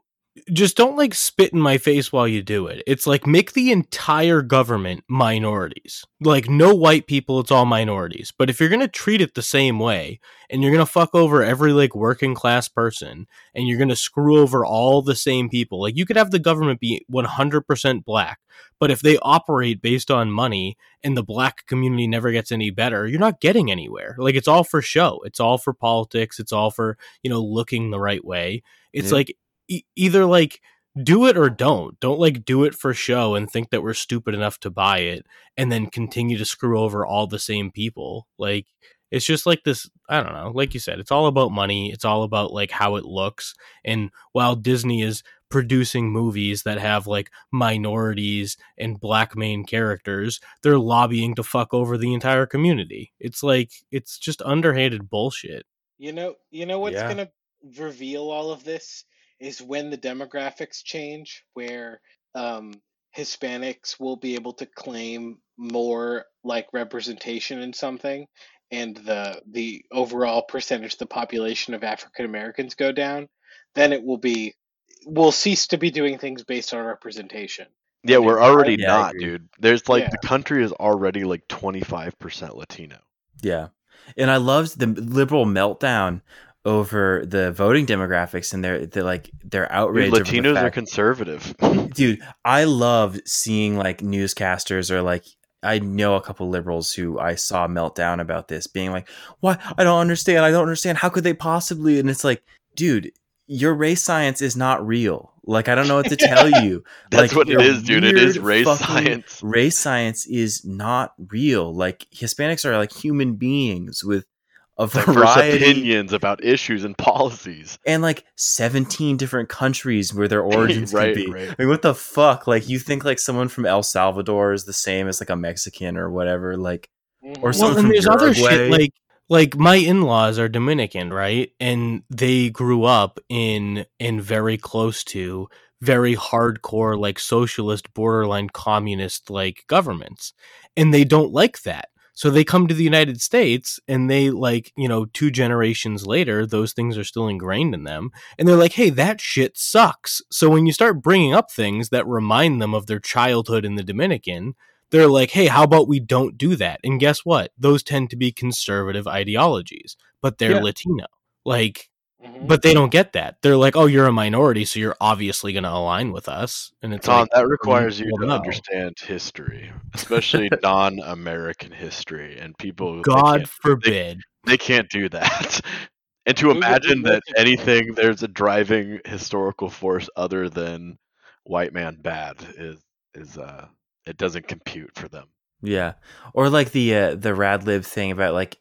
just don't like spit in my face while you do it it's like make the entire government minorities like no white people it's all minorities but if you're gonna treat it the same way and you're gonna fuck over every like working class person and you're gonna screw over all the same people like you could have the government be 100% black but if they operate based on money and the black community never gets any better, you're not getting anywhere. Like it's all for show. It's all for politics. It's all for, you know, looking the right way. It's Yeah. like e- either like do it or don't. Don't like do it for show and think that we're stupid enough to buy it and then continue to screw over all the same people. Like it's just like this, I don't know. Like you said, it's all about money. It's all about like how it looks. And while Disney is producing movies that have like minorities and black main characters, they're lobbying to fuck over the entire community. It's like it's just underhanded bullshit. You know, you know what's Yeah. gonna reveal all of this is when the demographics change, where um, Hispanics will be able to claim more like representation in something, and the the overall percentage of the population of African Americans go down. Then it will be we'll cease to be doing things based on representation. Yeah, And we're already Yeah, not, dude. There's like Yeah. the country is already like 25% Latino. Yeah. And I loved the liberal meltdown over the voting demographics and their, their like their Dude, outrage. the Latinos are conservative. dude i love seeing like newscasters or like i know a couple liberals who i saw melt down about this being like why i don't understand i don't understand how could they possibly and it's like dude your race science is not real like i don't know what to tell you That's Like, what it is, dude. It is race science. race science is not real like hispanics are like human beings with a Diverse variety opinions about issues and policies. and like 17 different countries where their origins right, could be right. I mean, what the fuck? Like, you think like someone from El Salvador is the same as like a Mexican or whatever? Like, Or Mhm. well, and from there's other shit like like my in-laws are Dominican, right? And they grew up in in very close to very hardcore like socialist borderline communist like governments. And they don't like that. So they come to the United States and they like, you know, two generations later, those things are still ingrained in them. And they're like, hey, that shit sucks. So when you start bringing up things that remind them of their childhood in the Dominican, they're like, hey, how about we don't do that? And guess what? Those tend to be conservative ideologies, but they're Yeah. Latino. Like, Mhm. but they don't get that. They're like, oh, you're a minority, so you're obviously going to align with us. And it's Tom, like, that requires you well, to no. understand history, especially non-American history, and people. God can't- forbid. they can't do that. And to imagine that anything there's a driving historical force other than white man bad is is uh it doesn't compute for them. yeah, or like the uh, the rad lib thing about like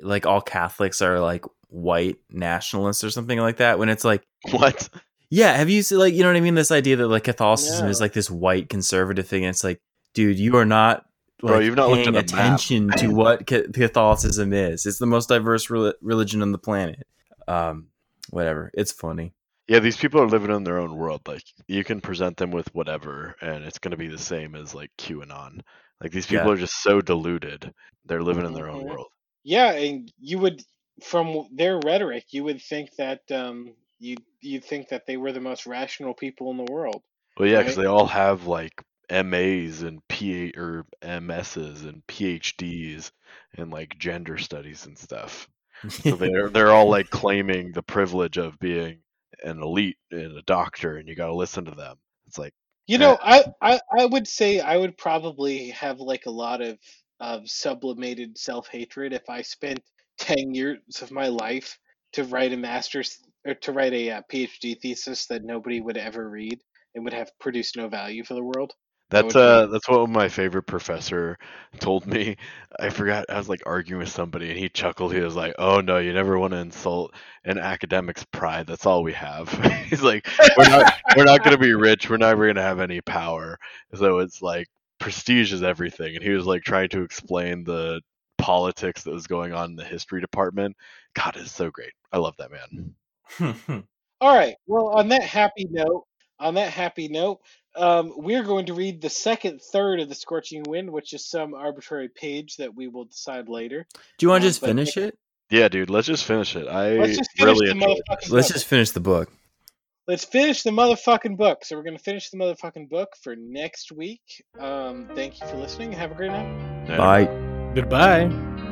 like all Catholics are like white nationalists or something like that. When it's like, What? Yeah, have you seen like you know what I mean? This idea that like Catholicism No. is like this white conservative thing. And it's like, dude, you are not like Bro, you've not looked paying map. attention to what Catholicism is. It's the most diverse rel- religion on the planet. Um, whatever. It's funny. Yeah, these people are living in their own world. Like you can present them with whatever, and it's going to be the same as like QAnon. Like these people Yeah. are just so deluded. They're living in their own Mhm. world. Yeah, and you would, from their rhetoric, you would think that um, you you'd think that they were the most rational people in the world. Well, yeah, because Right. they all have like MAs and P or MSs and PhDs and like gender studies and stuff. So they're they're all like claiming the privilege of being an elite and a doctor, and you got to listen to them. It's like You know, I, I I would say I would probably have like a lot of of sublimated self hatred if I spent ten years of my life to write a master's or to write a uh, PhD thesis that nobody would ever read and would have produced no value for the world. That's be- uh that's what my favorite professor told me. I forgot I was like arguing with somebody and he chuckled. He was like, "Oh no, you never want to insult an academic's pride. That's all we have." He's like, "We're not we're not going to be rich. We're never going to have any power." So it's like prestige is everything. And he was like trying to explain the politics that was going on in the history department. God, it's so great. I love that man. All right. Well, on that happy note, on that happy note, um, we're going to read the second third of the Scorching Wind, which is some arbitrary page that we will decide later. Do you want Uh, to just finish it? Yeah, dude, let's just finish it. I Let's just finish really the enjoyed motherfucking. Let's just finish the book. Let's finish the motherfucking book. So we're going to finish the motherfucking book for next week. Um, thank you for listening. Have a great night. Bye. Goodbye.